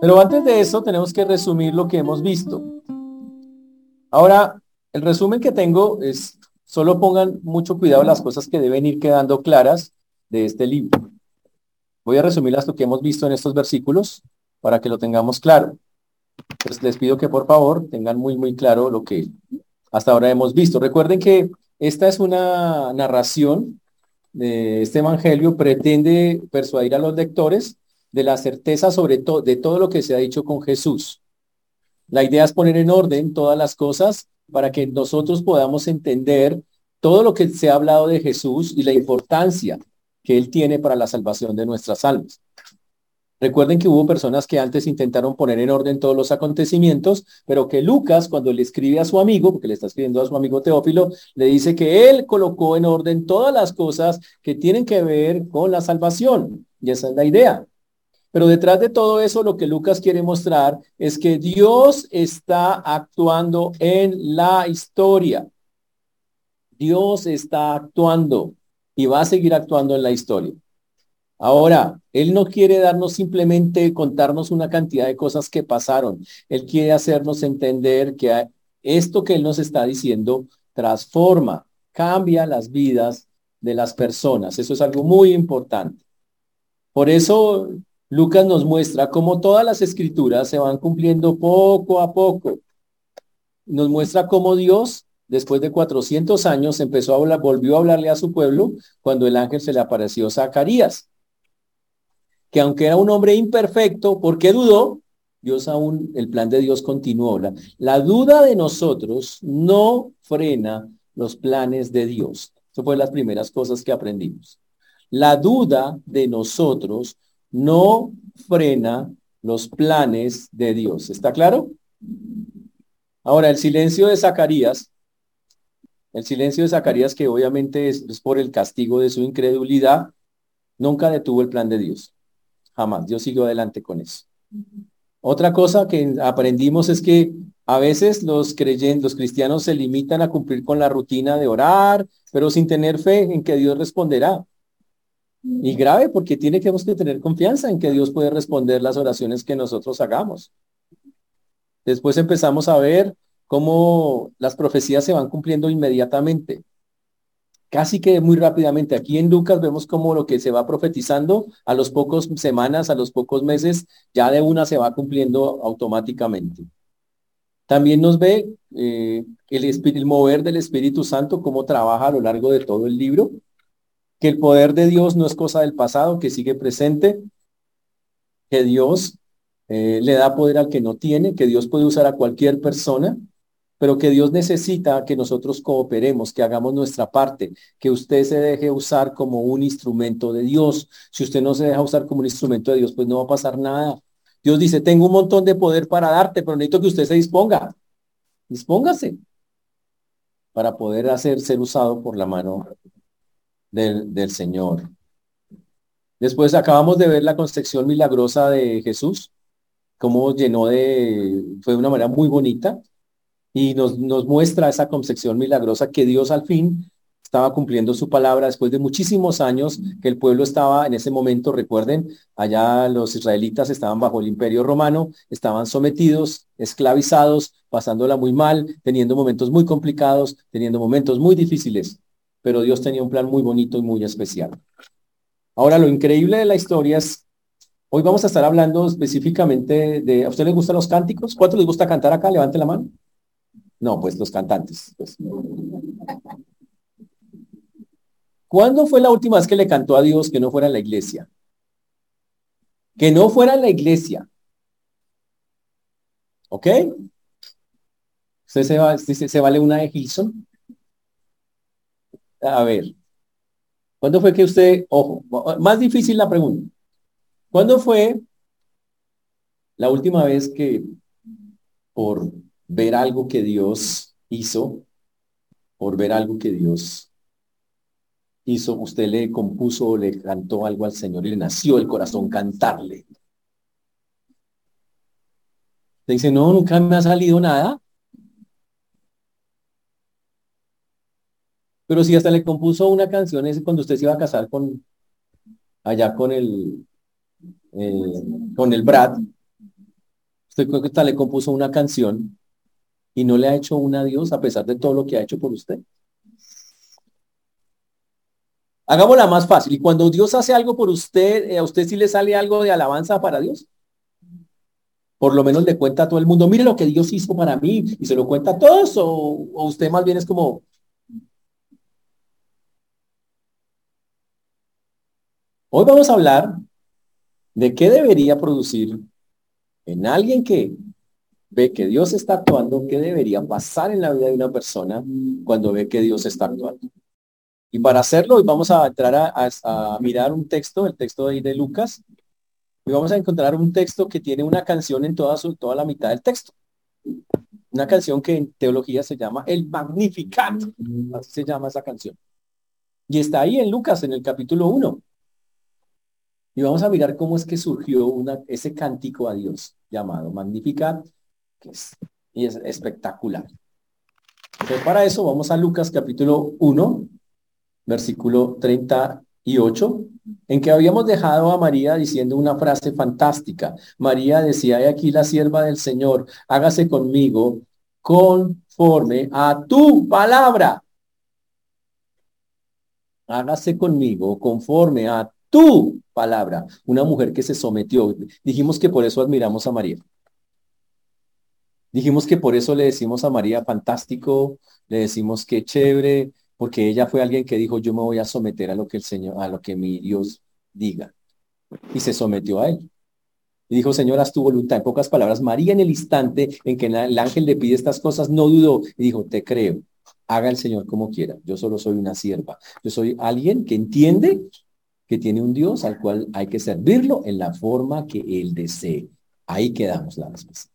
Pero antes de eso tenemos que resumir lo que hemos visto. Ahora, el resumen que tengo es, solo pongan mucho cuidado las cosas que deben ir quedando claras de este libro. Voy a resumir lo que hemos visto en estos versículos para que lo tengamos claro. Pues les pido que por favor tengan muy, muy claro lo que hasta ahora hemos visto. Recuerden que esta es una narración de este evangelio, pretende persuadir a los lectores de la certeza sobre todo de todo lo que se ha dicho con Jesús. La idea es poner en orden todas las cosas para que nosotros podamos entender todo lo que se ha hablado de Jesús y la importancia que él tiene para la salvación de nuestras almas. Recuerden que hubo personas que antes intentaron poner en orden todos los acontecimientos, pero que Lucas, cuando le escribe a su amigo, porque le está escribiendo a su amigo Teófilo, le dice que él colocó en orden todas las cosas que tienen que ver con la salvación. Y esa es la idea. Pero detrás de todo eso, lo que Lucas quiere mostrar es que Dios está actuando en la historia. Dios está actuando y va a seguir actuando en la historia. Ahora, Él no quiere darnos simplemente contarnos una cantidad de cosas que pasaron. Él quiere hacernos entender que esto que Él nos está diciendo transforma, cambia las vidas de las personas. Eso es algo muy importante. Por eso Lucas nos muestra cómo todas las escrituras se van cumpliendo poco a poco. Nos muestra cómo Dios, después de 400 años, empezó a hablar, volvió a hablarle a su pueblo cuando el ángel se le apareció a Zacarías que aunque era un hombre imperfecto, ¿por qué dudó? Dios aún, el plan de Dios continuó. La, la duda de nosotros no frena los planes de Dios. Eso fue las primeras cosas que aprendimos. La duda de nosotros no frena los planes de Dios. ¿Está claro? Ahora, el silencio de Zacarías, el silencio de Zacarías que obviamente es, por el castigo de su incredulidad, nunca detuvo el plan de Dios. Jamás. Dios siguió adelante con eso. Otra cosa que aprendimos es que a veces los creyentes, los cristianos se limitan a cumplir con la rutina de orar, pero sin tener fe en que Dios responderá. Y grave porque tiene que tener confianza en que Dios puede responder las oraciones que nosotros hagamos. Después empezamos a ver cómo las profecías se van cumpliendo inmediatamente casi que muy rápidamente. Aquí en Lucas vemos como lo que se va profetizando a los pocos semanas, a los pocos meses, ya de una se va cumpliendo automáticamente. También nos ve eh, el, el mover del Espíritu Santo, cómo trabaja a lo largo de todo el libro, que el poder de Dios no es cosa del pasado, que sigue presente, que Dios eh, le da poder al que no tiene, que Dios puede usar a cualquier persona pero que Dios necesita que nosotros cooperemos, que hagamos nuestra parte, que usted se deje usar como un instrumento de Dios. Si usted no se deja usar como un instrumento de Dios, pues no va a pasar nada. Dios dice, tengo un montón de poder para darte, pero necesito que usted se disponga. Dispóngase para poder hacer ser usado por la mano del, del Señor. Después acabamos de ver la concepción milagrosa de Jesús, cómo llenó de, fue de una manera muy bonita, y nos, nos muestra esa concepción milagrosa que Dios al fin estaba cumpliendo su palabra después de muchísimos años que el pueblo estaba en ese momento, recuerden, allá los israelitas estaban bajo el imperio romano, estaban sometidos, esclavizados, pasándola muy mal, teniendo momentos muy complicados, teniendo momentos muy difíciles, pero Dios tenía un plan muy bonito y muy especial. Ahora, lo increíble de la historia es, hoy vamos a estar hablando específicamente de, ¿a usted les gustan los cánticos? ¿Cuánto les gusta cantar acá? Levante la mano. No, pues los cantantes. Pues. ¿Cuándo fue la última vez que le cantó a Dios que no fuera la iglesia? Que no fuera la iglesia. ¿Ok? ¿Usted se, va, se, vale una de Gilson? A ver. ¿Cuándo fue que usted, ojo, más difícil la pregunta. ¿Cuándo fue la última vez que por ver algo que Dios hizo, por ver algo que Dios hizo, usted le compuso le cantó algo al Señor y le nació el corazón cantarle. Le dice, no, nunca me ha salido nada. Pero si hasta le compuso una canción, es cuando usted se iba a casar con, allá con el, eh, con el Brad, Usted creo que tal le compuso una canción y no le ha hecho un adiós a pesar de todo lo que ha hecho por usted. Hagámosla más fácil. Y cuando Dios hace algo por usted, eh, ¿a usted sí le sale algo de alabanza para Dios? Por lo menos le cuenta a todo el mundo, mire lo que Dios hizo para mí y se lo cuenta a todos o usted más bien es como... Hoy vamos a hablar de qué debería producir en alguien que ve que Dios está actuando, qué debería pasar en la vida de una persona cuando ve que Dios está actuando. Y para hacerlo, hoy vamos a entrar a, mirar un texto, el texto de, Lucas, y vamos a encontrar un texto que tiene una canción en toda, su, toda la mitad del texto. Una canción que en teología se llama el Magnificat, así se llama esa canción. Y está ahí en Lucas, en el capítulo 1. Y vamos a mirar cómo es que surgió una, ese cántico a Dios llamado Magnificat, que es, y es espectacular. Para eso vamos a Lucas capítulo 1, versículo 38, en que habíamos dejado a María diciendo una frase fantástica. María decía, he aquí la sierva del Señor, hágase conmigo conforme a tu palabra. Hágase conmigo conforme a tu palabra. Una mujer que se sometió. Dijimos que por eso admiramos a María. Dijimos que por eso le decimos a María fantástico, le decimos que chévere, porque ella fue alguien que dijo, yo me voy a someter a lo que el Señor, a lo que mi Dios diga. Y se sometió a él. Y dijo, Señor, haz tu voluntad. En pocas palabras, María en el instante en que el ángel le pide estas cosas, no dudó y dijo, te creo, haga el Señor como quiera. Yo solo soy una sierva. Yo soy alguien que entiende que tiene un Dios al cual hay que servirlo en la forma que él desee. Ahí quedamos la respuesta.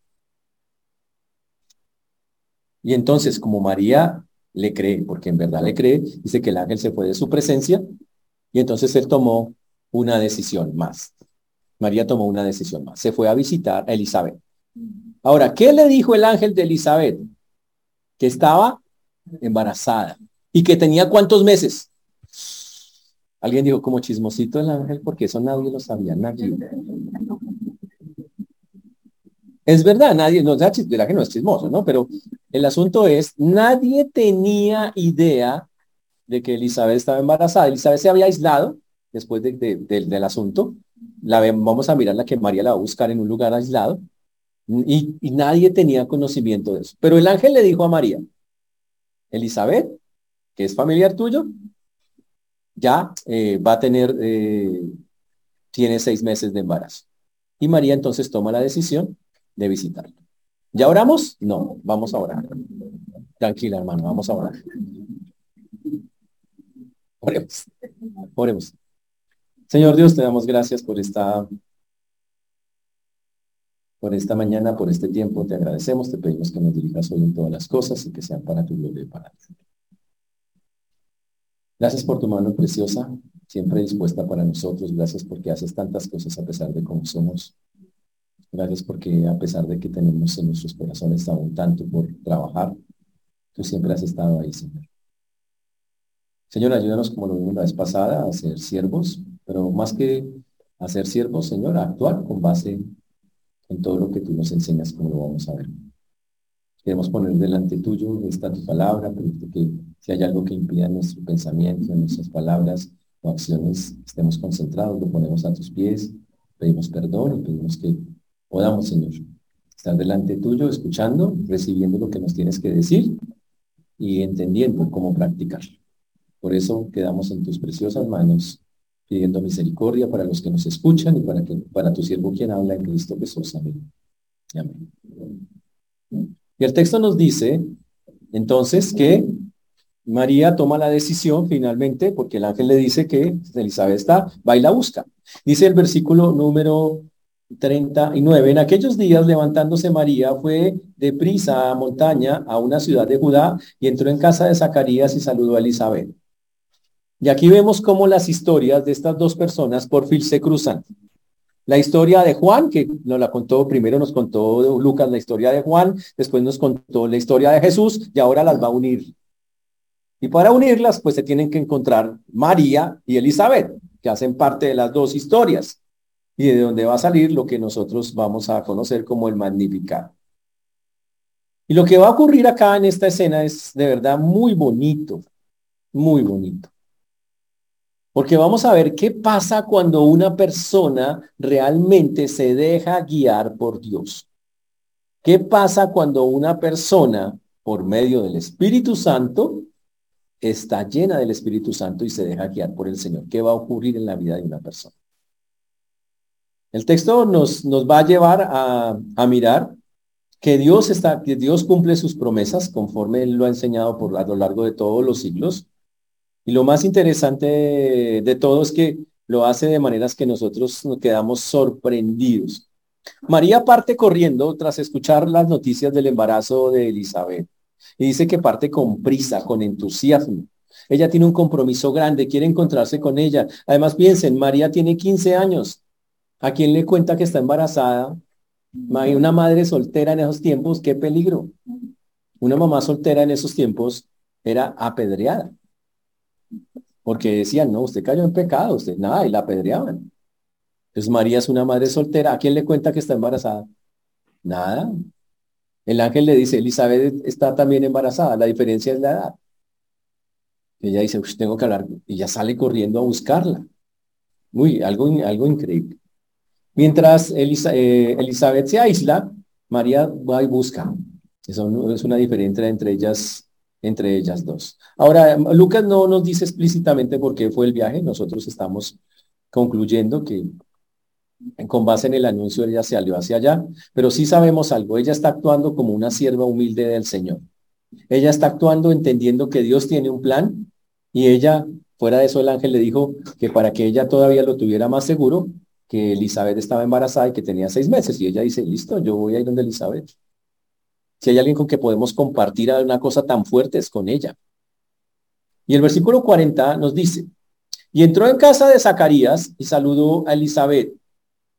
Y entonces, como María le cree, porque en verdad le cree, dice que el ángel se fue de su presencia y entonces él tomó una decisión más. María tomó una decisión más. Se fue a visitar a Elizabeth. Ahora, ¿qué le dijo el ángel de Elizabeth? Que estaba embarazada y que tenía cuántos meses. Alguien dijo como chismosito el ángel porque eso nadie lo sabía, nadie. Es verdad, nadie, no, la que no es chismoso, ¿no? Pero el asunto es, nadie tenía idea de que Elizabeth estaba embarazada. Elizabeth se había aislado después del asunto. La vamos a mirar la que María la va a buscar en un lugar aislado. Y, nadie tenía conocimiento de eso. Pero el ángel le dijo a María, Elizabeth, que es familiar tuyo, ya eh, va a tener, eh, tiene seis meses de embarazo. Y María entonces toma la decisión de visitarlo. ¿Ya oramos? No, vamos a orar. Tranquila, hermano, vamos a orar. Oremos. Oremos. Señor Dios, te damos gracias por esta por esta mañana, por este tiempo. Te agradecemos, te pedimos que nos dirijas hoy en todas las cosas y que sean para tu gloria y para ti. Gracias por tu mano preciosa, siempre dispuesta para nosotros. Gracias porque haces tantas cosas a pesar de cómo somos. Gracias porque a pesar de que tenemos en nuestros corazones aún tanto por trabajar, tú siempre has estado ahí, Señor. Señor, ayúdanos como lo vimos la vez pasada a ser siervos, pero más que a ser siervos, Señor, a actuar con base en todo lo que tú nos enseñas, como lo vamos a ver. Queremos poner delante tuyo esta tu palabra, pedirte que si hay algo que impida nuestro pensamiento, nuestras palabras o acciones, estemos concentrados, lo ponemos a tus pies, pedimos perdón y pedimos que podamos, Señor, estar delante tuyo, escuchando, recibiendo lo que nos tienes que decir y entendiendo cómo practicar. Por eso quedamos en tus preciosas manos, pidiendo misericordia para los que nos escuchan y para, que, para tu siervo quien habla en Cristo Jesús. Amén. Amén. Y el texto nos dice, entonces, que María toma la decisión finalmente, porque el ángel le dice que Elizabeth está, va y la busca. Dice el versículo número 39. En aquellos días, levantándose María, fue de prisa a montaña, a una ciudad de Judá, y entró en casa de Zacarías y saludó a Elizabeth. Y aquí vemos cómo las historias de estas dos personas por fin se cruzan. La historia de Juan, que nos la contó, primero nos contó Lucas la historia de Juan, después nos contó la historia de Jesús y ahora las va a unir. Y para unirlas, pues se tienen que encontrar María y Elizabeth, que hacen parte de las dos historias. y de donde va a salir lo que nosotros vamos a conocer como el Magnificat. Y lo que va a ocurrir acá en esta escena es de verdad muy bonito, muy bonito. Porque vamos a ver qué pasa cuando una persona realmente se deja guiar por Dios. ¿Qué pasa cuando una persona, por medio del Espíritu Santo, está llena del Espíritu Santo y se deja guiar por el Señor? ¿Qué va a ocurrir en la vida de una persona? El texto nos, nos va a llevar a, a mirar que Dios está, que Dios cumple sus promesas conforme Él lo ha enseñado por a lo largo de todos los siglos. Y lo más interesante de, todo es que lo hace de maneras que nosotros nos quedamos sorprendidos. María parte corriendo tras escuchar las noticias del embarazo de Elizabeth. Y dice que parte con prisa, con entusiasmo. Ella tiene un compromiso grande, quiere encontrarse con ella. Además, piensen, María tiene 15 años. ¿A quién le cuenta que está embarazada? Una madre soltera en esos tiempos, qué peligro. Una mamá soltera en esos tiempos era apedreada. Porque decían, no, usted cayó en pecado, usted nada, y la apedreaban. Entonces María es una madre soltera. ¿A quién le cuenta que está embarazada? Nada. El ángel le dice, Elizabeth está también embarazada. La diferencia es la edad. Ella dice, tengo que hablar. Y ya sale corriendo a buscarla. Uy, algo, algo increíble. Mientras eh, Elizabeth se aísla, María va y busca. Eso es una diferencia entre ellas, entre ellas dos. Ahora, Lucas no nos dice explícitamente por qué fue el viaje. Nosotros estamos concluyendo que con base en el anuncio ella salió hacia allá, pero sí sabemos algo. Ella está actuando como una sierva humilde del Señor. Ella está actuando entendiendo que Dios tiene un plan y ella, fuera de eso, el ángel le dijo que para que ella todavía lo tuviera más seguro, que Elizabeth estaba embarazada y que tenía seis meses. Y ella dice, listo, yo voy a ir donde Elizabeth. Si hay alguien con que podemos compartir una cosa tan fuerte es con ella. Y el versículo 40 nos dice, y entró en casa de Zacarías y saludó a Elizabeth.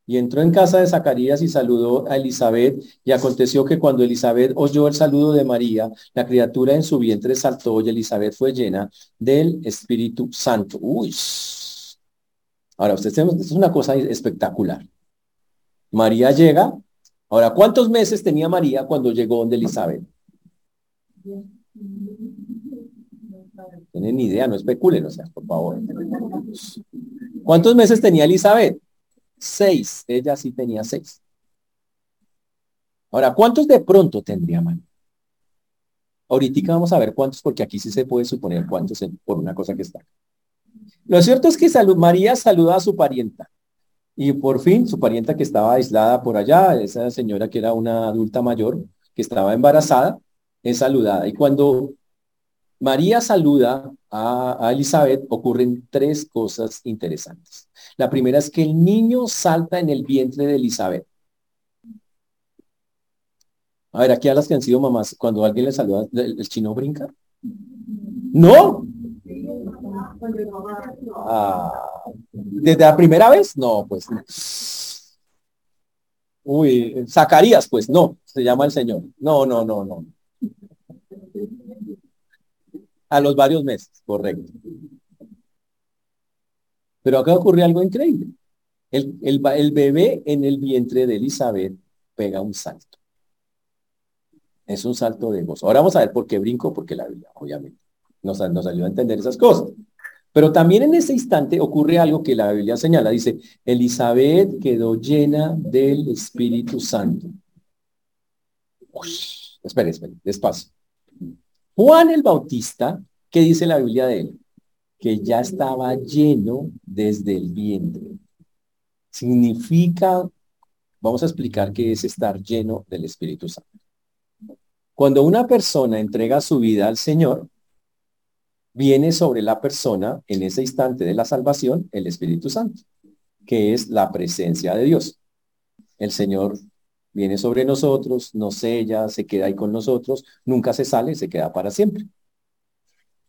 Y entró en casa de Zacarías y saludó a Elizabeth. Y aconteció que cuando Elizabeth oyó el saludo de María, la criatura en su vientre saltó y Elizabeth fue llena del Espíritu Santo. Uy, Ahora, ustedes esto es una cosa espectacular. María llega. Ahora, ¿cuántos meses tenía María cuando llegó donde Elizabeth? Tienen ni idea, no especulen, o sea, por favor. ¿Cuántos meses tenía Elizabeth? Seis. Ella sí tenía seis. Ahora, ¿cuántos de pronto tendría María? Ahorita vamos a ver cuántos, porque aquí sí se puede suponer cuántos por una cosa que está. Lo cierto es que María saluda a su parienta. Y por fin, su parienta que estaba aislada por allá, esa señora que era una adulta mayor, que estaba embarazada, es saludada. Y cuando María saluda a, a, Elizabeth, ocurren tres cosas interesantes. La primera es que el niño salta en el vientre de Elizabeth. A ver, aquí a las que han sido mamás, cuando alguien le saluda, ¿el, chino brinca? No, Ah, ¿Desde la primera vez? No, pues. Uy, Zacarías, pues no, se llama el Señor. No, no, no, no. A los varios meses, correcto. Pero acá ocurre algo increíble. El, el, bebé en el vientre de Elizabeth pega un salto. Es un salto de gozo. Ahora vamos a ver por qué brinco, porque la Biblia, obviamente, nos, nos ayuda a entender esas cosas. Pero también en ese instante ocurre algo que la Biblia señala. Dice, Elizabeth quedó llena del Espíritu Santo. espere, espere, despacio. Juan el Bautista, ¿qué dice la Biblia de él? Que ya estaba lleno desde el vientre. Significa, vamos a explicar qué es estar lleno del Espíritu Santo. Cuando una persona entrega su vida al Señor, viene sobre la persona en ese instante de la salvación el Espíritu Santo, que es la presencia de Dios. El Señor viene sobre nosotros, nos sella, se queda ahí con nosotros, nunca se sale, se queda para siempre.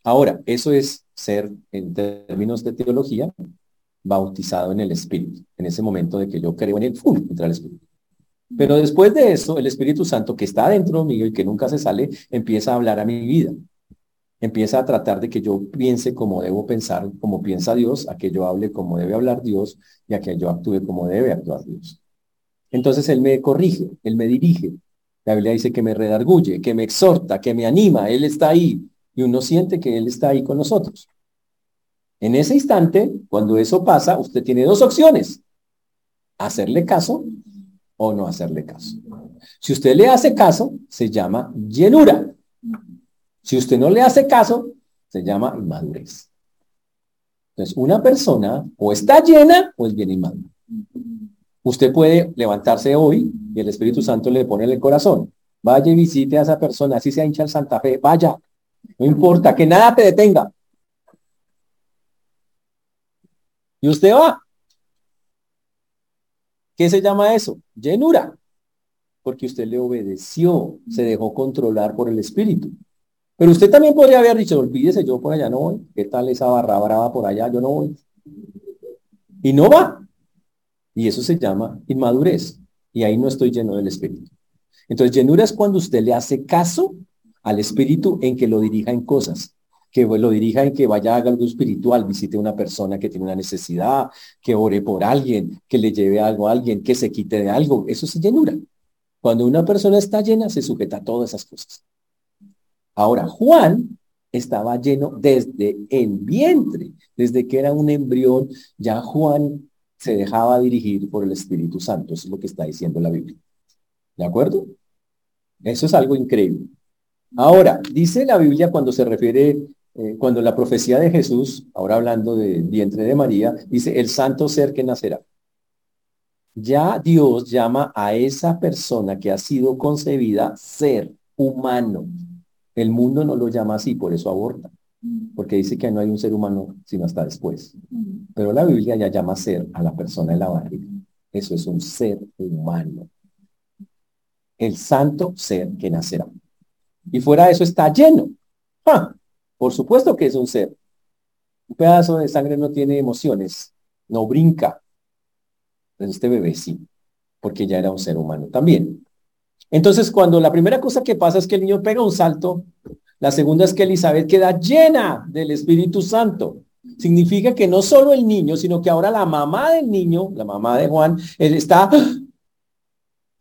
Ahora, eso es ser, en términos de teología, bautizado en el Espíritu, en ese momento de que yo creo en el ¡fum! entra el Espíritu. Pero después de eso, el Espíritu Santo que está dentro mío y que nunca se sale, empieza a hablar a mi vida empieza a tratar de que yo piense como debo pensar, como piensa Dios, a que yo hable como debe hablar Dios y a que yo actúe como debe actuar Dios. Entonces Él me corrige, Él me dirige. La Biblia dice que me redarguye, que me exhorta, que me anima, Él está ahí y uno siente que Él está ahí con nosotros. En ese instante, cuando eso pasa, usted tiene dos opciones, hacerle caso o no hacerle caso. Si usted le hace caso, se llama llenura. Si usted no le hace caso, se llama inmadurez. Entonces, una persona o está llena o es bien inmadura. Usted puede levantarse hoy y el Espíritu Santo le pone en el corazón. Vaya y visite a esa persona, así se hincha el Santa Fe, vaya. No importa, que nada te detenga. Y usted va. ¿Qué se llama eso? Llenura. Porque usted le obedeció, se dejó controlar por el Espíritu. Pero usted también podría haber dicho, olvídese, yo por allá no voy. ¿Qué tal esa barra brava por allá? Yo no voy. Y no va. Y eso se llama inmadurez. Y ahí no estoy lleno del Espíritu. Entonces, llenura es cuando usted le hace caso al Espíritu en que lo dirija en cosas, que lo dirija en que vaya a algo espiritual, visite a una persona que tiene una necesidad, que ore por alguien, que le lleve algo a alguien, que se quite de algo. Eso es llenura. Cuando una persona está llena, se sujeta a todas esas cosas. Ahora, Juan estaba lleno desde el vientre, desde que era un embrión, ya Juan se dejaba dirigir por el Espíritu Santo, eso es lo que está diciendo la Biblia. ¿De acuerdo? Eso es algo increíble. Ahora, dice la Biblia cuando se refiere, eh, cuando la profecía de Jesús, ahora hablando del vientre de María, dice el santo ser que nacerá. Ya Dios llama a esa persona que ha sido concebida ser humano. El mundo no lo llama así, por eso aborta, porque dice que no hay un ser humano sino hasta después. Pero la Biblia ya llama ser a la persona en la barriga. Eso es un ser humano. El santo ser que nacerá. Y fuera de eso está lleno. ¡Ah! Por supuesto que es un ser. Un pedazo de sangre no tiene emociones, no brinca. Pero este bebé sí, porque ya era un ser humano también. Entonces, cuando la primera cosa que pasa es que el niño pega un salto, la segunda es que Elizabeth queda llena del Espíritu Santo. Significa que no solo el niño, sino que ahora la mamá del niño, la mamá de Juan, él está,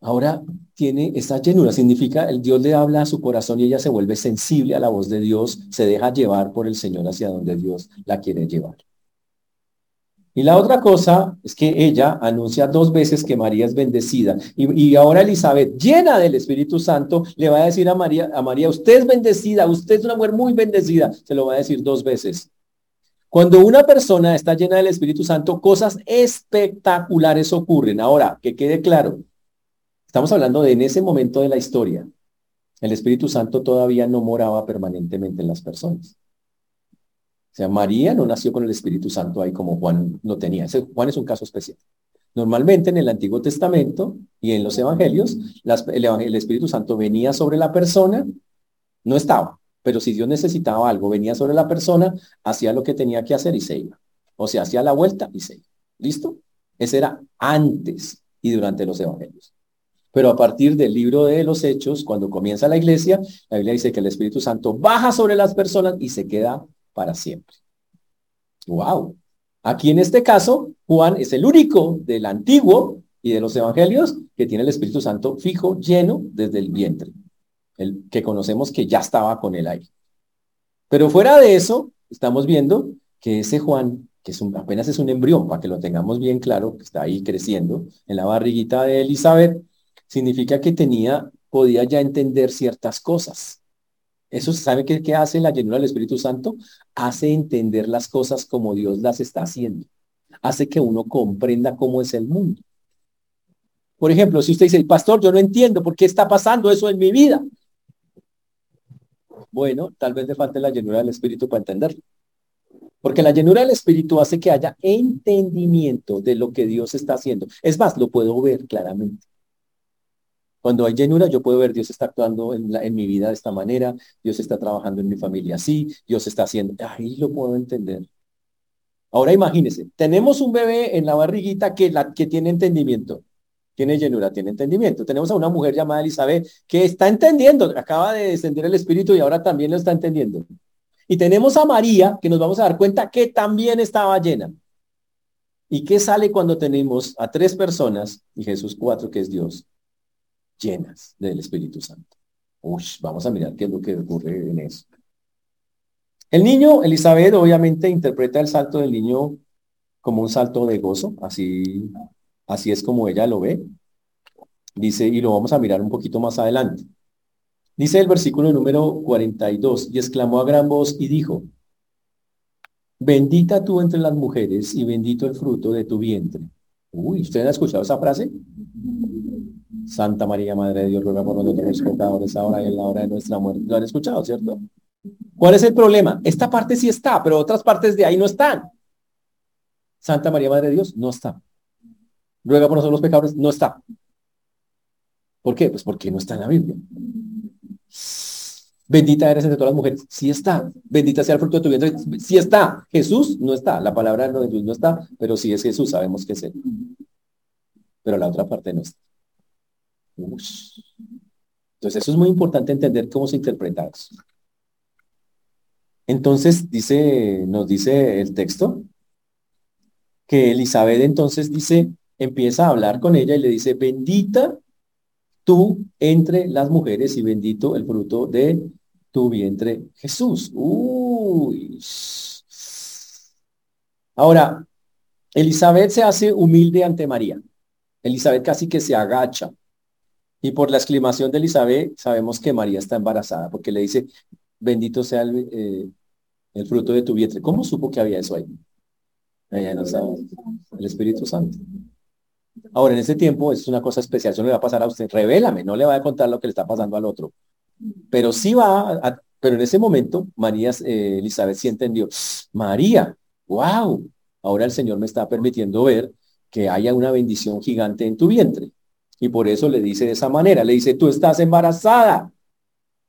ahora tiene esta llenura. Significa el Dios le habla a su corazón y ella se vuelve sensible a la voz de Dios, se deja llevar por el Señor hacia donde Dios la quiere llevar. Y la otra cosa es que ella anuncia dos veces que María es bendecida. Y, ahora Elizabeth, llena del Espíritu Santo, le va a decir a María, a María, usted es bendecida, usted es una mujer muy bendecida. Se lo va a decir dos veces. Cuando una persona está llena del Espíritu Santo, cosas espectaculares ocurren. Ahora, que quede claro, estamos hablando de en ese momento de la historia. El Espíritu Santo todavía no moraba permanentemente en las personas. Sea, María no nació con el Espíritu Santo ahí como Juan lo tenía. Juan es un caso especial. Normalmente en el Antiguo Testamento y en los Evangelios, el, Espíritu Santo venía sobre la persona, no estaba, pero si Dios necesitaba algo, venía sobre la persona, hacía lo que tenía que hacer y se iba. O sea, hacía la vuelta y se iba. ¿Listo? Ese era antes y durante los Evangelios. Pero a partir del libro de los Hechos, cuando comienza la iglesia, la Biblia dice que el Espíritu Santo baja sobre las personas y se queda para siempre. Wow. Aquí en este caso, Juan es el único del antiguo y de los evangelios que tiene el Espíritu Santo fijo, lleno desde el vientre, el que conocemos que ya estaba con el aire. Pero fuera de eso, estamos viendo que ese Juan, que es un, apenas es un embrión, para que lo tengamos bien claro, que está ahí creciendo en la barriguita de Elizabeth, significa que tenía, podía ya entender ciertas cosas. Eso, ¿sabe qué, qué hace la llenura del Espíritu Santo? Hace entender las cosas como Dios las está haciendo. Hace que uno comprenda cómo es el mundo. Por ejemplo, si usted dice, pastor, yo no entiendo por qué está pasando eso en mi vida. Bueno, tal vez le falte la llenura del Espíritu para entenderlo. Porque la llenura del Espíritu hace que haya entendimiento de lo que Dios está haciendo. Es más, lo puedo ver claramente. Cuando hay llenura, yo puedo ver, Dios está actuando en, mi vida de esta manera, Dios está trabajando en mi familia así, Dios está haciendo, ahí lo puedo entender. Ahora imagínense, tenemos un bebé en la barriguita que, la, que tiene entendimiento. Tiene llenura, tiene entendimiento. Tenemos a una mujer llamada Elizabeth que está entendiendo, acaba de descender el espíritu y ahora también lo está entendiendo. Y tenemos a María, que nos vamos a dar cuenta que también estaba llena. ¿Y qué sale cuando tenemos a tres personas y Jesús cuatro, que es Dios, llenas del Espíritu Santo? Uy, vamos a mirar qué es lo que ocurre en eso. El niño, Elizabeth, obviamente interpreta el salto del niño como un salto de gozo, así, así es como ella lo ve. Dice, y lo vamos a mirar un poquito más adelante. Dice el versículo número 42, y exclamó a gran voz y dijo, bendita tú entre las mujeres y bendito el fruto de tu vientre. Uy, ¿ustedes han escuchado esa frase? Santa María, Madre de Dios, ruega por nosotros los pecadores, ahora y en la hora de nuestra muerte. ¿Lo han escuchado, cierto? ¿Cuál es el problema? Esta parte sí está, pero otras partes de ahí no están. Santa María, Madre de Dios, no está. Ruega por nosotros los pecadores, no está. ¿Por qué? Pues porque no está en la Biblia. Bendita eres entre todas las mujeres. Sí está. Bendita sea el fruto de tu vientre. Sí está. Jesús no está. La palabra de Jesús no está, pero sí es Jesús. Sabemos que es Él. Pero la otra parte no está. Entonces eso es muy importante entender cómo se interpreta eso. Entonces dice, nos dice el texto que Elizabeth entonces dice, empieza a hablar con ella y le dice, bendita tú entre las mujeres y bendito el fruto de tu vientre, Jesús. Uy. Ahora, Elizabeth se hace humilde ante María. Elizabeth casi que se agacha. Y por la exclamación de Elizabeth sabemos que María está embarazada, porque le dice, bendito sea el, eh, el fruto de tu vientre. ¿Cómo supo que había eso ahí? Ella no sabe. El Espíritu Santo. Ahora, en ese tiempo, es una cosa especial, eso le va a pasar a usted, revélame, no le va a contar lo que le está pasando al otro. Pero sí va, a, pero en ese momento, María, eh, Elizabeth sí entendió, María, wow, ahora el Señor me está permitiendo ver que haya una bendición gigante en tu vientre. Y por eso le dice de esa manera, le dice, tú estás embarazada.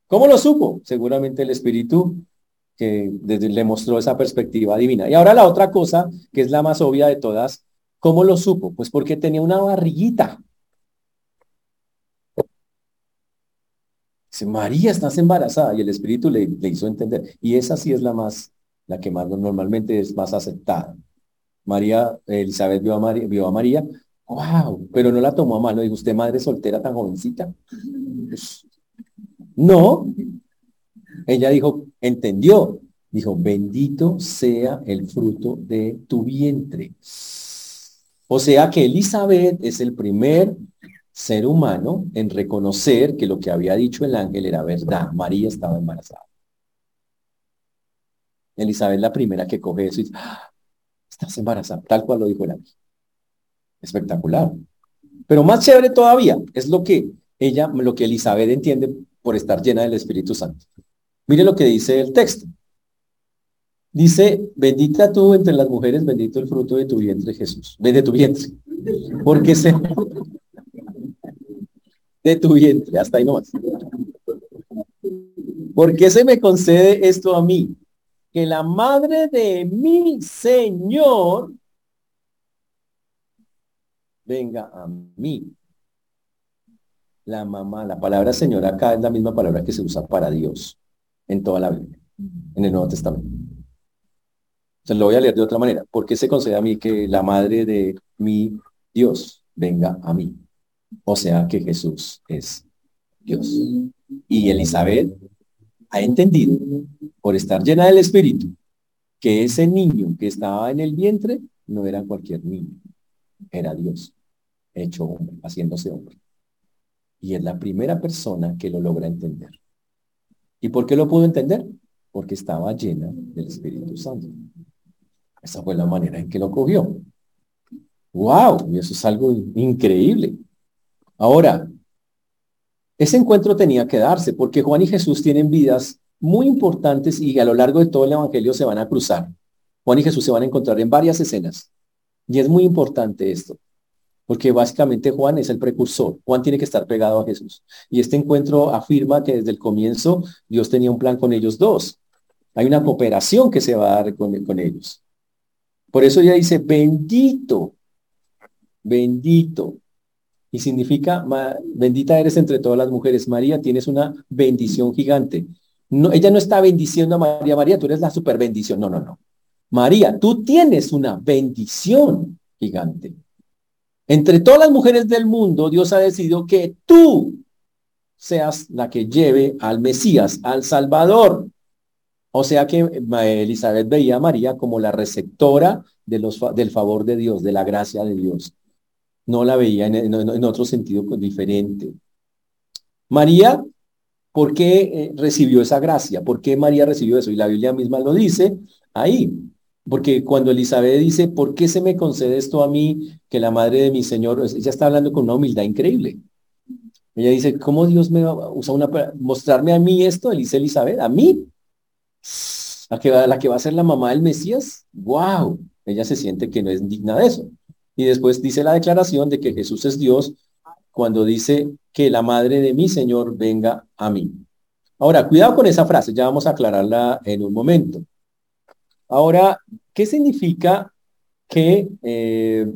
¿Cómo lo supo? Seguramente el Espíritu que le mostró esa perspectiva divina. Y ahora la otra cosa, que es la más obvia de todas, ¿Cómo lo supo? Pues porque tenía una barriguita. Dice, María, estás embarazada y el Espíritu le, hizo entender. Y esa sí es la más, la que más normalmente es más aceptada. María, Elizabeth vio a María, vio a María, wow, pero no la tomó a mano. Dijo, usted madre soltera tan jovencita. No. Ella dijo, entendió. Dijo, bendito sea el fruto de tu vientre. O sea que Elizabeth es el primer ser humano en reconocer que lo que había dicho el ángel era verdad. María estaba embarazada. Elizabeth la primera que coge eso y dice, ah, estás embarazada, tal cual lo dijo el ángel. Espectacular. Pero más chévere todavía es lo que ella, lo que Elizabeth entiende por estar llena del Espíritu Santo. Mire lo que dice el texto. Dice, bendita tú entre las mujeres, bendito el fruto de tu vientre, Jesús. De tu vientre. Porque se... De tu vientre, hasta ahí nomás. ¿Por qué se me concede esto a mí? Que la madre de mi Señor venga a mí. La mamá, la palabra Señor acá es la misma palabra que se usa para Dios en toda la Biblia, en el Nuevo Testamento. Se lo voy a leer de otra manera. ¿Por qué se concede a mí que la madre de mi Dios venga a mí? O sea que Jesús es Dios. Y Elizabeth ha entendido, por estar llena del Espíritu, que ese niño que estaba en el vientre no era cualquier niño, era Dios, hecho hombre, haciéndose hombre. Y es la primera persona que lo logra entender. ¿Y por qué lo pudo entender? Porque estaba llena del Espíritu Santo. Esa fue la manera en que lo cogió. ¡Wow! Y eso es algo increíble. Ahora, ese encuentro tenía que darse porque Juan y Jesús tienen vidas muy importantes y a lo largo de todo el Evangelio se van a cruzar. Juan y Jesús se van a encontrar en varias escenas. Y es muy importante esto, porque básicamente Juan es el precursor. Juan tiene que estar pegado a Jesús. Y este encuentro afirma que desde el comienzo Dios tenía un plan con ellos dos. Hay una cooperación que se va a dar con, ellos. Por eso ella dice, bendito, bendito. Y significa, bendita eres entre todas las mujeres. María, tienes una bendición gigante. No, ella no está bendiciendo a María, María, tú eres la super bendición. No, no, no. María, tú tienes una bendición gigante. Entre todas las mujeres del mundo, Dios ha decidido que tú seas la que lleve al Mesías, al Salvador. O sea que Elizabeth veía a María como la receptora del favor de Dios, de la gracia de Dios. No la veía en, en otro sentido diferente. María, ¿por qué eh, recibió esa gracia? ¿Por qué María recibió eso? Y la Biblia misma lo dice ahí. Porque cuando Elizabeth dice, ¿por qué se me concede esto a mí, que la madre de mi Señor, ella está hablando con una humildad increíble. Ella dice, ¿cómo Dios me va a usar una, mostrarme a mí esto? dice Elizabeth, ¿a mí? ¿La que, va, ¿La que va a ser la mamá del Mesías? ¡Wow! Ella se siente que no es digna de eso. Y después dice la declaración de que Jesús es Dios cuando dice que la madre de mi Señor venga a mí. Ahora, cuidado con esa frase, ya vamos a aclararla en un momento. Ahora, ¿qué significa que eh,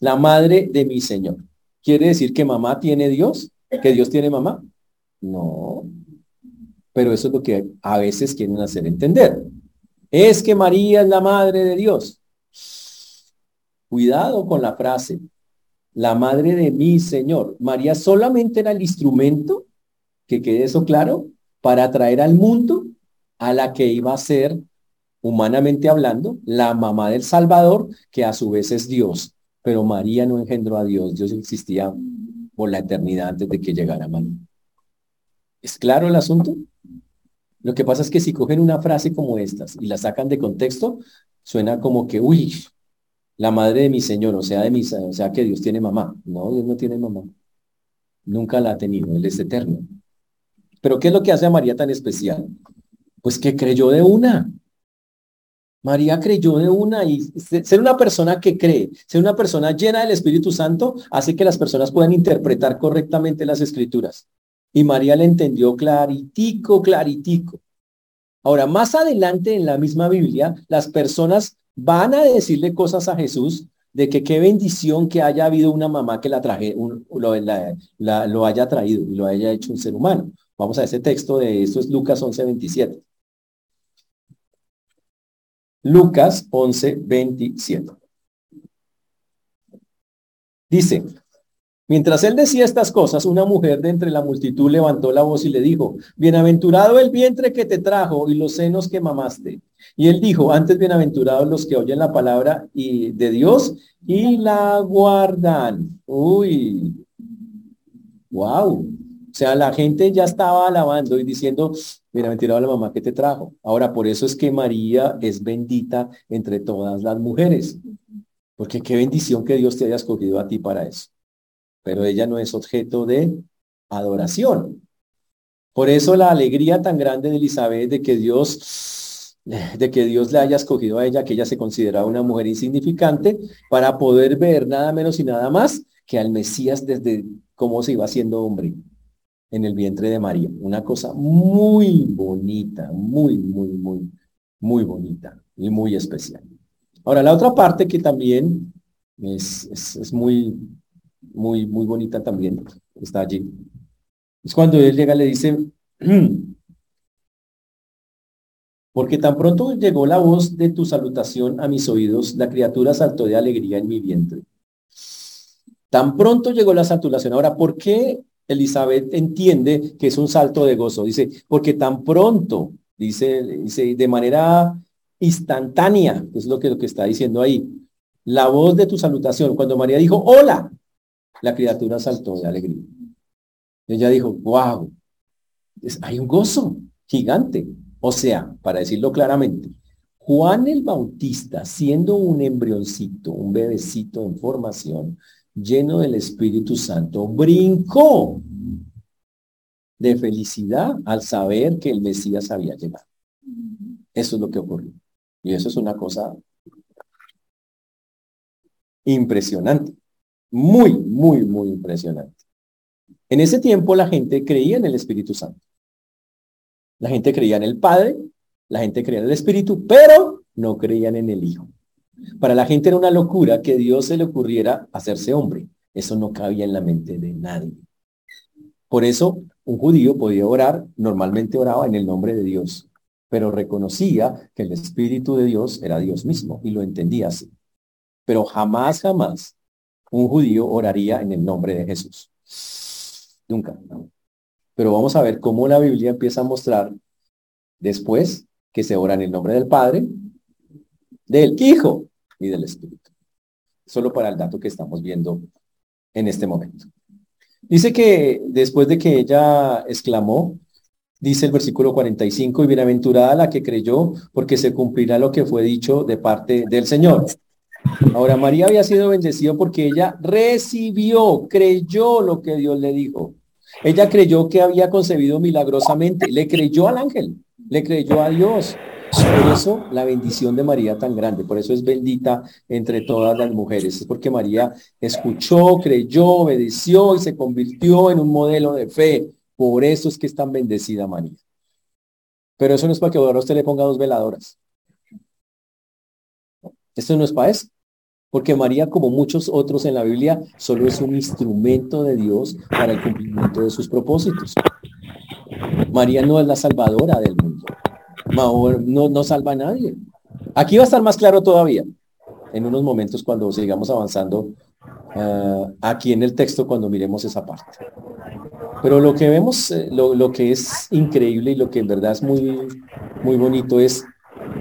la madre de mi Señor? ¿Quiere decir que mamá tiene Dios? ¿Que Dios tiene mamá? No. Pero eso es lo que a veces quieren hacer entender. Es que María es la madre de Dios. Cuidado con la frase. La madre de mi Señor. María solamente era el instrumento, que quede eso claro, para traer al mundo a la que iba a ser humanamente hablando, la mamá del Salvador, que a su vez es Dios. Pero María no engendró a Dios, Dios existía por la eternidad antes de que llegara María. ¿Es claro el asunto? Lo que pasa es que si cogen una frase como estas y la sacan de contexto, suena como que, uy, la madre de mi Señor, o sea, de mi, o sea que Dios tiene mamá. No, Dios no tiene mamá. Nunca la ha tenido, Él es eterno. Pero ¿qué es lo que hace a María tan especial? Pues que creyó de una. María creyó de una y ser una persona que cree, ser una persona llena del Espíritu Santo, hace que las personas puedan interpretar correctamente las escrituras. Y María le entendió claritico, claritico. Ahora, más adelante en la misma Biblia, las personas van a decirle cosas a Jesús de que qué bendición que haya habido una mamá que la traje, lo, haya traído y lo haya hecho un ser humano. Vamos a ese texto de esto es Lucas 11, 27. Lucas 11, 27. Dice, mientras él decía estas cosas, una mujer de entre la multitud levantó la voz y le dijo, bienaventurado el vientre que te trajo y los senos que mamaste. Y él dijo, antes bienaventurados los que oyen la palabra y de Dios y la guardan. Uy, wow. Sea, la gente ya estaba alabando y diciendo, mira, a la mamá que te trajo. Ahora, por eso es que María es bendita entre todas las mujeres. Porque qué bendición que Dios te haya escogido a ti para eso. Pero ella no es objeto de adoración. Por eso la alegría tan grande de Elizabeth de que Dios de que Dios le haya escogido a ella, que ella se consideraba una mujer insignificante, para poder ver nada menos y nada más que al Mesías desde cómo se iba haciendo hombre en el vientre de María. Una cosa muy bonita, muy, muy, muy, muy bonita y muy especial. Ahora, la otra parte que también es, muy, muy, muy bonita también, está allí. Es cuando él llega, le dice, porque tan pronto llegó la voz de tu salutación a mis oídos, la criatura saltó de alegría en mi vientre. Tan pronto llegó la salutación. Ahora, ¿por qué Elizabeth entiende que es un salto de gozo. Dice, porque tan pronto, dice, dice de manera instantánea, es lo que, lo que está diciendo ahí, la voz de tu salutación, cuando María dijo, hola, la criatura saltó de alegría. Ella dijo, wow, hay un gozo gigante. O sea, para decirlo claramente, Juan el Bautista, siendo un embrioncito, un bebecito en formación, lleno del Espíritu Santo, brincó de felicidad al saber que el Mesías había llegado. Eso es lo que ocurrió. Y eso es una cosa impresionante. Muy, muy, muy impresionante. En ese tiempo la gente creía en el Espíritu Santo. La gente creía en el Padre, la gente creía en el Espíritu, pero no creían en el Hijo. Para la gente era una locura que Dios se le ocurriera hacerse hombre. Eso no cabía en la mente de nadie. Por eso un judío podía orar, normalmente oraba en el nombre de Dios, pero reconocía que el Espíritu de Dios era Dios mismo y lo entendía así. Pero jamás, jamás un judío oraría en el nombre de Jesús. Nunca. Pero vamos a ver cómo la Biblia empieza a mostrar después que se ora en el nombre del Padre, del Hijo y del Espíritu. Solo para el dato que estamos viendo en este momento. Dice que después de que ella exclamó, dice el versículo 45, y bienaventurada la que creyó, porque se cumplirá lo que fue dicho de parte del Señor. Ahora, María había sido bendecido porque ella recibió, creyó lo que Dios le dijo. Ella creyó que había concebido milagrosamente, le creyó al ángel, le creyó a Dios. Por eso la bendición de María tan grande, por eso es bendita entre todas las mujeres, es porque María escuchó, creyó, obedeció y se convirtió en un modelo de fe. Por eso es que es tan bendecida María. Pero eso no es para que ahora usted le ponga dos veladoras. Esto no es para eso. Porque María, como muchos otros en la Biblia, solo es un instrumento de Dios para el cumplimiento de sus propósitos. María no es la salvadora del mundo. No, salva a nadie. Aquí va a estar más claro todavía, en unos momentos cuando sigamos avanzando ah, aquí en el texto, cuando miremos esa parte. Pero lo que vemos, eh, lo, que es increíble y lo que en verdad es muy, muy bonito es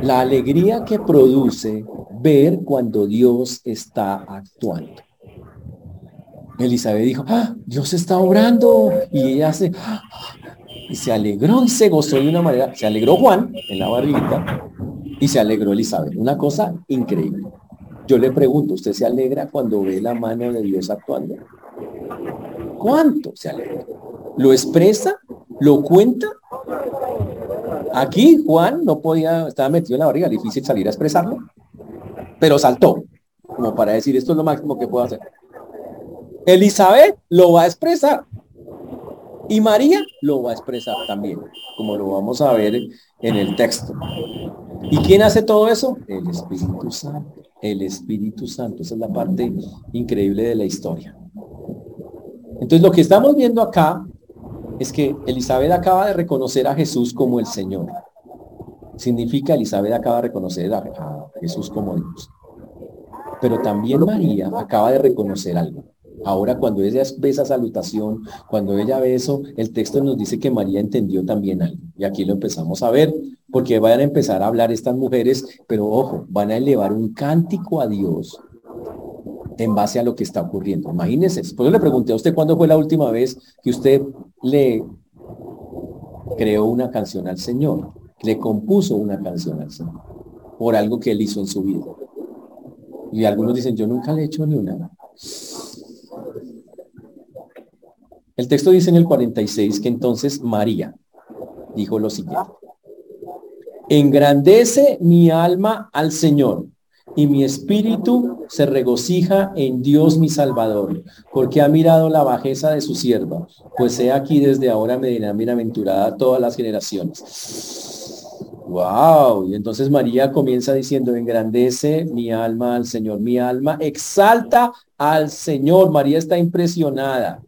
la alegría que produce ver cuando Dios está actuando. Elizabeth dijo, ah, Dios está obrando. Y ella se, ah, y se alegró y se gozó de una manera. Se alegró Juan en la barriguita y se alegró Elizabeth. Una cosa increíble. Yo le pregunto, ¿usted se alegra cuando ve la mano de Dios actuando? ¿Cuánto se alegra? ¿Lo expresa? ¿Lo cuenta? Aquí Juan no podía, estaba metido en la barriga, difícil salir a expresarlo, pero saltó, como para decir, esto es lo máximo que puedo hacer. Elizabeth lo va a expresar. Y María lo va a expresar también, como lo vamos a ver en el texto. ¿Y quién hace todo eso? El Espíritu Santo. El Espíritu Santo. Esa es la parte increíble de la historia. Entonces lo que estamos viendo acá es que Elizabeth acaba de reconocer a Jesús como el Señor. Significa Elizabeth acaba de reconocer a, Jesús como Dios. Pero también María acaba de reconocer algo. Ahora cuando ella ve esa salutación, cuando ella ve eso, el texto nos dice que María entendió también algo. Y aquí lo empezamos a ver, porque van a empezar a hablar estas mujeres, pero ojo, van a elevar un cántico a Dios en base a lo que está ocurriendo. Imagínense. Eso le pregunté a usted cuándo fue la última vez que usted le creó una canción al Señor, le compuso una canción al Señor, por algo que él hizo en su vida. Y algunos dicen, yo nunca le he hecho ni una. El texto dice en el 46 que entonces María dijo lo siguiente. Engrandece mi alma al Señor y mi espíritu se regocija en Dios mi Salvador, porque ha mirado la bajeza de su sierva, pues he aquí desde ahora me dirán bienaventurada todas las generaciones. Wow, y entonces María comienza diciendo, engrandece mi alma al Señor, mi alma exalta al Señor. María está impresionada.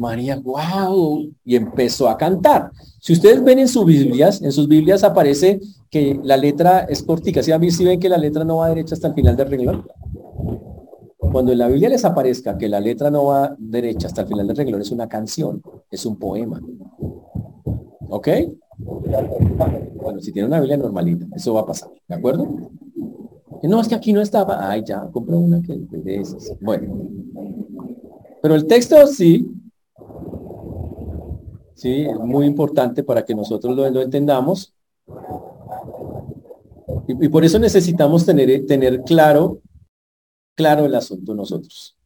María, wow, y empezó a cantar. Si ustedes ven en sus Biblias, en sus Biblias aparece que la letra es cortica. Si mí sí ven que la letra no va derecha hasta el final del renglón. Cuando en la Biblia les aparezca que la letra no va derecha hasta el final del renglón, es una canción, es un poema. ¿Ok? Bueno, si tiene una Biblia normalita, eso va a pasar, ¿de acuerdo? No, es que aquí no estaba. Ay, ya, compro una que de. Bueno. Pero el texto sí, ¿sí? Es muy importante para que nosotros lo, entendamos. Y, por eso necesitamos tener, tener claro, claro el asunto nosotros.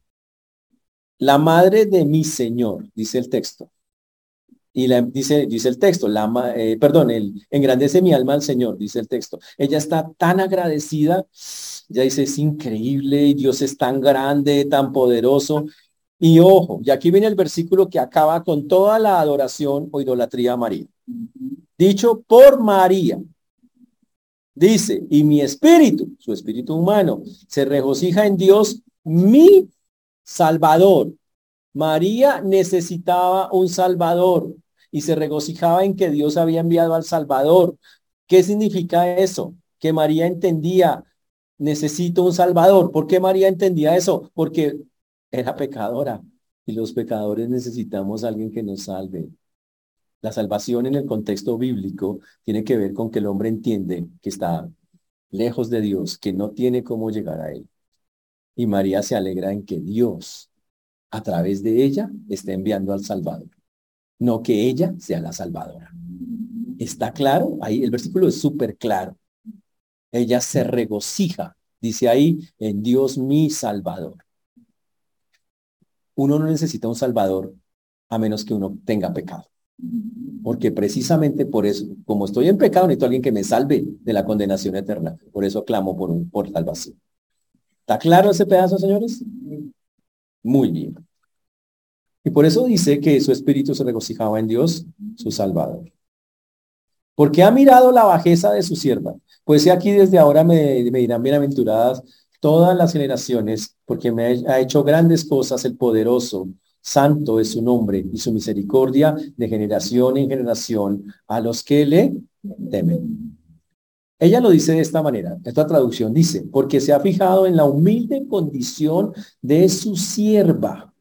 La madre de mi Señor, dice el texto. Y la, dice, dice el texto, la, eh, perdón, el, engrandece mi alma al Señor, dice el texto. Ella está tan agradecida, ya dice, es increíble, Dios es tan grande, tan poderoso, y ojo, y aquí viene el versículo que acaba con toda la adoración o idolatría a María. Dicho por María. Dice, y mi espíritu, su espíritu humano, se regocija en Dios, mi Salvador. María necesitaba un Salvador y se regocijaba en que Dios había enviado al Salvador. ¿Qué significa eso? Que María entendía, necesito un Salvador. ¿Por qué María entendía eso? Porque era pecadora y los pecadores necesitamos a alguien que nos salve. La salvación en el contexto bíblico tiene que ver con que el hombre entiende que está lejos de Dios, que no tiene cómo llegar a Él. Y María se alegra en que Dios, a través de ella, esté enviando al Salvador, no que ella sea la salvadora. ¿Está claro? Ahí el versículo es súper claro. Ella se regocija, dice ahí, en Dios mi Salvador. Uno no necesita un Salvador a menos que uno tenga pecado. Porque precisamente por eso, como estoy en pecado, necesito alguien que me salve de la condenación eterna. Por eso clamo por, un, por salvación. ¿Está claro ese pedazo, señores? Muy bien. Y por eso dice que su espíritu se regocijaba en Dios, su Salvador. Porque ha mirado la bajeza de su sierva. Pues si aquí desde ahora me, me dirán bienaventuradas todas las generaciones, porque me ha hecho grandes cosas el poderoso Santo es su nombre y su misericordia de generación en generación a los que le temen. Ella lo dice de esta manera, esta traducción dice, porque se ha fijado en la humilde condición de su sierva.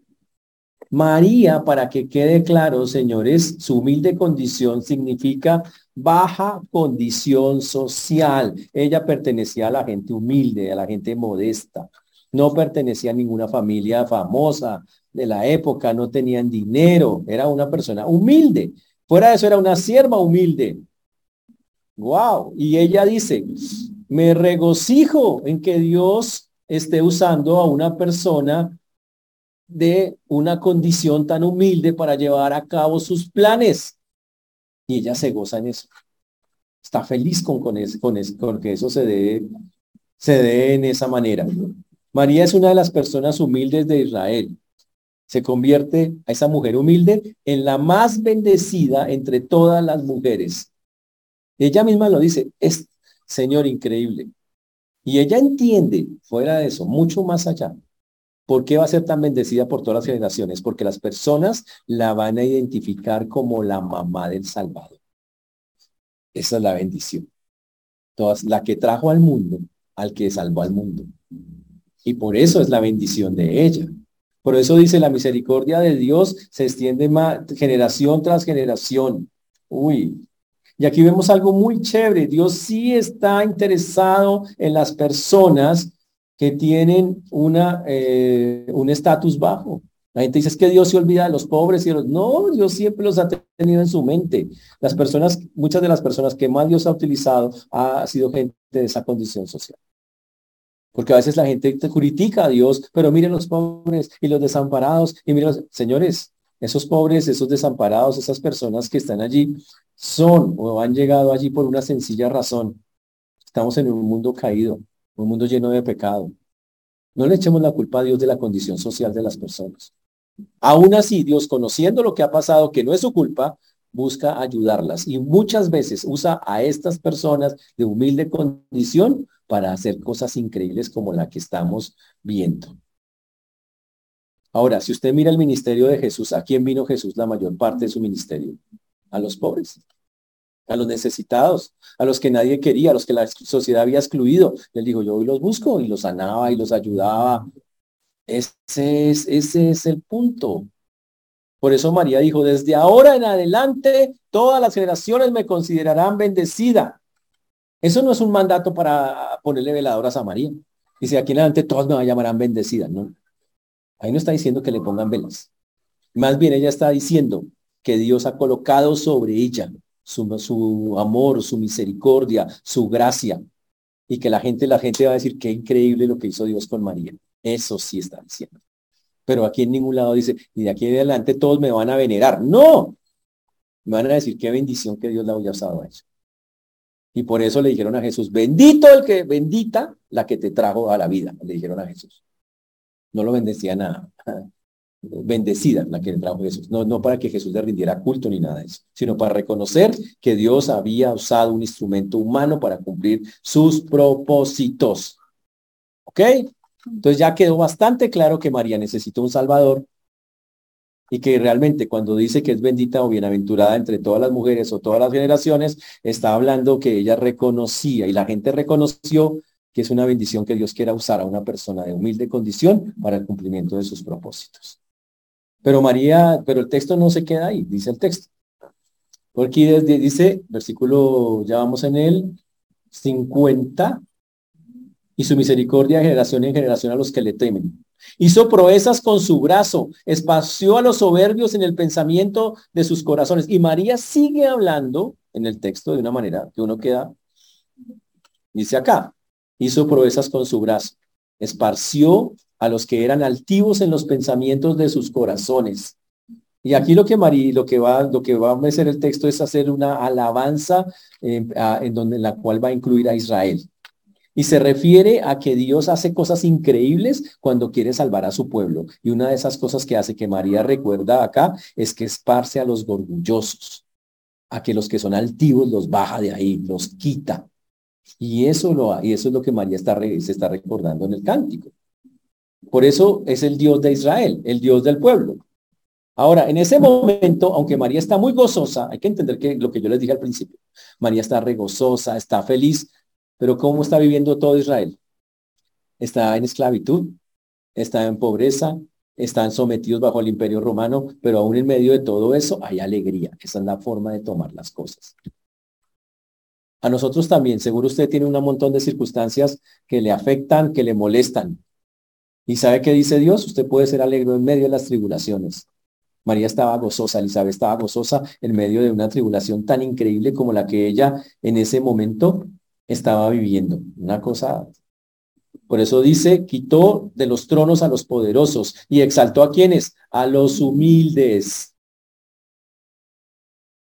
María, para que quede claro, señores, su humilde condición significa baja condición social. Ella pertenecía a la gente humilde, a la gente modesta. No pertenecía a ninguna familia famosa, de la época no tenían dinero, era una persona humilde. Fuera de eso era una sierva humilde. Wow. Y ella dice, me regocijo en que Dios esté usando a una persona de una condición tan humilde para llevar a cabo sus planes. Y ella se goza en eso. Está feliz con, con, con, con que eso se dé, se dé en esa manera. María es una de las personas humildes de Israel se convierte a esa mujer humilde en la más bendecida entre todas las mujeres. Ella misma lo dice, es Señor increíble. Y ella entiende, fuera de eso, mucho más allá, por qué va a ser tan bendecida por todas las generaciones, porque las personas la van a identificar como la mamá del Salvador. Esa es la bendición. Todas, la que trajo al mundo, al que salvó al mundo. Y por eso es la bendición de ella. Por eso dice, la misericordia de Dios se extiende más, generación tras generación. Uy. Y aquí vemos algo muy chévere. Dios sí está interesado en las personas que tienen una, eh, un estatus bajo. La gente dice es que Dios se olvida de los pobres y los... No, Dios siempre los ha tenido en su mente. Las personas, muchas de las personas que más Dios ha utilizado ha sido gente de esa condición social. Porque a veces la gente te critica a Dios, pero miren los pobres y los desamparados. Y miren, los... señores, esos pobres, esos desamparados, esas personas que están allí, son o han llegado allí por una sencilla razón. Estamos en un mundo caído, un mundo lleno de pecado. No le echemos la culpa a Dios de la condición social de las personas. Aún así, Dios, conociendo lo que ha pasado, que no es su culpa, busca ayudarlas y muchas veces usa a estas personas de humilde condición para hacer cosas increíbles como la que estamos viendo. Ahora, si usted mira el ministerio de Jesús, ¿a quién vino Jesús la mayor parte de su ministerio? A los pobres, a los necesitados, a los que nadie quería, a los que la sociedad había excluido. Él dijo, yo hoy los busco y los sanaba y los ayudaba. Ese es, ese es el punto. Por eso María dijo, desde ahora en adelante, todas las generaciones me considerarán bendecida. Eso no es un mandato para ponerle veladoras a María. Dice, aquí en adelante todos me llamarán bendecida. No. Ahí no está diciendo que le pongan velas. Más bien ella está diciendo que Dios ha colocado sobre ella su, su amor, su misericordia, su gracia. Y que la gente, la gente va a decir, qué increíble lo que hizo Dios con María. Eso sí está diciendo. Pero aquí en ningún lado dice, y de aquí en adelante todos me van a venerar. No. Me van a decir, qué bendición que Dios la haya usado a eso. Y por eso le dijeron a Jesús, bendito el que, bendita la que te trajo a la vida, le dijeron a Jesús. No lo bendecía nada. Bendecida la que le trajo Jesús. No, no para que Jesús le rindiera culto ni nada de eso, sino para reconocer que Dios había usado un instrumento humano para cumplir sus propósitos. ¿Ok? Entonces ya quedó bastante claro que María necesitó un Salvador y que realmente cuando dice que es bendita o bienaventurada entre todas las mujeres o todas las generaciones, está hablando que ella reconocía y la gente reconoció que es una bendición que Dios quiera usar a una persona de humilde condición para el cumplimiento de sus propósitos. Pero María, pero el texto no se queda ahí, dice el texto. Porque dice, versículo, ya vamos en el 50, y su misericordia de generación en generación a los que le temen. Hizo proezas con su brazo, espació a los soberbios en el pensamiento de sus corazones. Y María sigue hablando en el texto de una manera que uno queda, dice acá, hizo proezas con su brazo, esparció a los que eran altivos en los pensamientos de sus corazones. Y aquí lo que María, lo que va, lo que va a hacer el texto es hacer una alabanza en donde la cual va a incluir a Israel. Y se refiere a que Dios hace cosas increíbles cuando quiere salvar a su pueblo. Y una de esas cosas que hace que María recuerda acá es que esparce a los orgullosos, a que los que son altivos los baja de ahí, los quita. Y eso, lo, y eso es lo que María está, se está recordando en el cántico. Por eso es el Dios de Israel, el Dios del pueblo. Ahora, en ese momento, aunque María está muy gozosa, hay que entender que lo que yo les dije al principio, María está regozosa, está feliz, pero ¿cómo está viviendo todo Israel? Está en esclavitud, está en pobreza, están sometidos bajo el imperio romano, pero aún en medio de todo eso hay alegría. Esa es la forma de tomar las cosas. A nosotros también, seguro usted tiene un montón de circunstancias que le afectan, que le molestan. ¿Y sabe qué dice Dios? Usted puede ser alegre en medio de las tribulaciones. María estaba gozosa, Elizabeth estaba gozosa en medio de una tribulación tan increíble como la que ella en ese momento estaba viviendo. Una cosa, por eso dice, quitó de los tronos a los poderosos y exaltó a quienes, a los humildes.